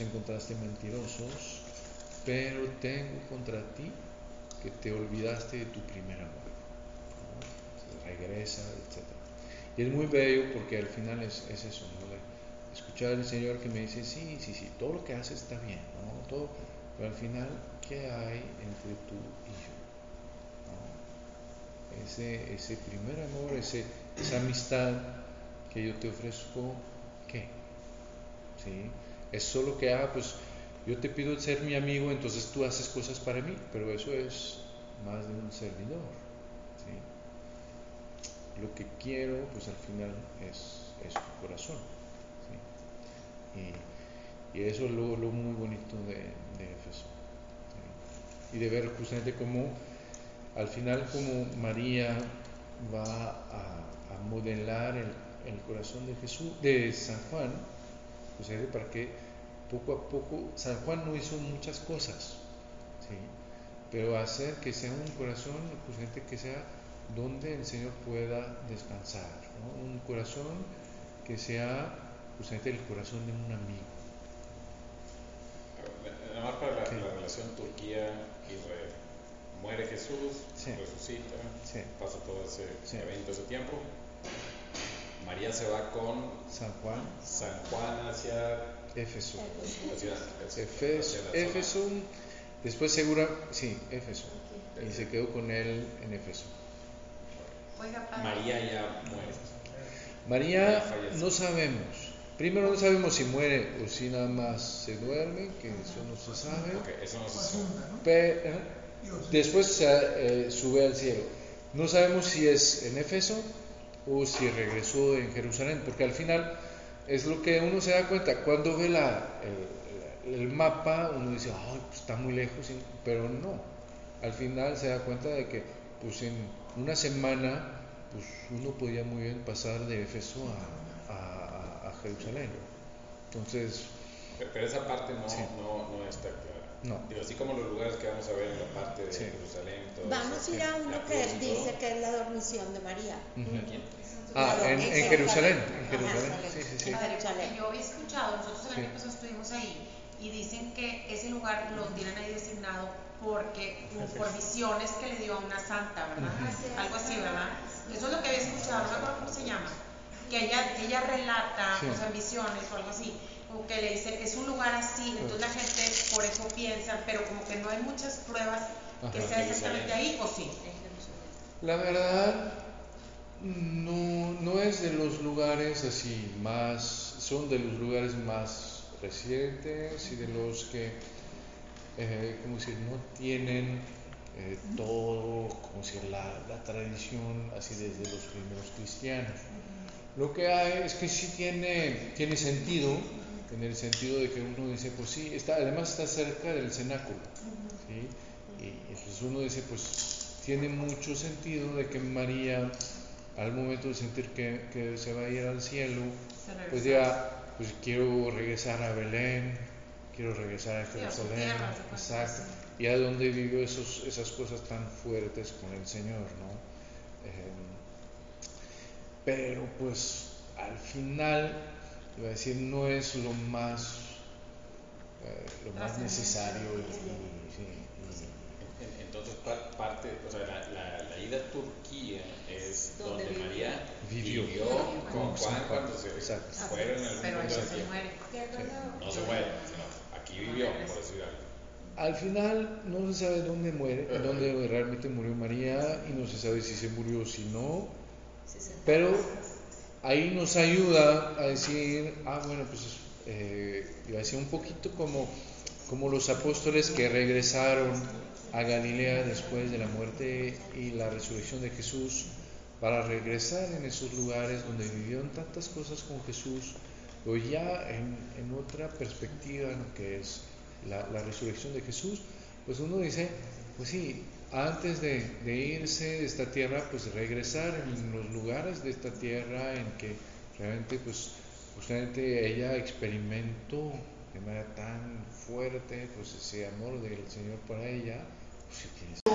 encontraste mentirosos, pero tengo contra ti que te olvidaste de tu primer amor. Regresa, etc. Y es muy bello porque al final es, es eso, ¿no? Escuchar al Señor que me dice, sí, sí, sí, todo lo que haces está bien, ¿no? todo, pero al final, ¿qué hay entre tú y yo? Ese, ese primer amor, ese, esa amistad que yo te ofrezco, ¿qué? ¿Sí? Es solo que, ah, pues yo te pido ser mi amigo, entonces tú haces cosas para mí, pero eso es más de un servidor. Lo que quiero, pues al final es, es tu corazón. Y, eso es lo, lo, muy bonito de, de Éfeso. Y de ver justamente cómo al final como María va a, a modelar el, el, corazón de Jesús, de San Juan, pues para que poco a poco, San Juan no hizo muchas cosas, ¿sí? pero hacer que sea un corazón, pues gente que sea donde el Señor pueda descansar, un corazón que sea justamente el corazón de un amigo. Además para la, la relación Turquía-Israel. Muere Jesús, resucita, pasa todo ese evento, ese tiempo. María se va con San Juan, San Juan hacia Éfeso. Éfeso. Después segura, sí, Éfeso. Y se quedó con él en Éfeso. María ya muere. María no sabemos. Primero no sabemos si muere o si nada más se duerme, que eso no se sabe. eso no se sabe. ¿eh? después se, eh, sube al cielo. No sabemos si es en Éfeso o si regresó en Jerusalén, porque al final es lo que uno se da cuenta. Cuando ve la, el, mapa, uno dice, Ay, pues está muy lejos, pero no. Al final se da cuenta de que pues en una semana pues uno podía muy bien pasar de a, a Jerusalén. Entonces... Pero esa parte no, no, no está clara. No. Digo, así como los lugares que vamos a ver en la parte de Jerusalén. Todo vamos a ir a uno que dice que es la dormición de María. Ah, en, en, Jerusalén. En Jerusalén. Sí, sí, sí. Yo había escuchado, nosotros el año pasado estuvimos ahí y dicen que ese lugar lo tienen ahí designado porque por visiones que le dio a una santa, ¿verdad? Algo así, ¿verdad? Eso es lo que había escuchado, no me acuerdo cómo se llama. Que ella, ella relata, o sea, visiones o algo así, como que le dice que es un lugar así, entonces la gente por eso piensa, pero como que no hay muchas pruebas que sea exactamente ahí, ¿o sí? La verdad, no, no es de los lugares así más, son de los lugares más recientes y de los que, eh, como decir, no tienen eh, todo, como decir, la, la, tradición así desde los primeros cristianos. Lo que hay es que sí tiene, tiene sentido, en el sentido de que uno dice, pues sí, está, además está cerca del cenáculo, ¿sí? y entonces uno dice, pues tiene mucho sentido de que María, al momento de sentir que, que se va a ir al cielo, pues ya, pues quiero regresar a Belén, quiero regresar a Jerusalén, exacto, y a donde vivió esos, esas cosas tan fuertes con el Señor, ¿no? Pero pues al final iba a decir, no es lo más, eh, lo más necesario. entonces, parte, o sea, la, la, ida a Turquía es donde, María vivió, con Juan cuando se Exacto. fueron en el Pero ella se muere. No se muere, sino aquí vivió, por decir algo. Al final no se sabe dónde muere, dónde realmente murió María y no se sabe si se murió o si no, pero ahí nos ayuda a decir, ah, bueno, pues eh, iba a decir un poquito como, como los apóstoles que regresaron a Galilea después de la muerte y la resurrección de Jesús para regresar en esos lugares donde vivieron tantas cosas con Jesús, pero ya en, en otra perspectiva, ¿no? que es la, la, resurrección de Jesús, pues uno dice, pues sí, antes de, irse de esta tierra, pues regresar en los lugares de esta tierra en que realmente, pues justamente ella experimentó de manera tan fuerte, pues ese amor del Señor para ella, pues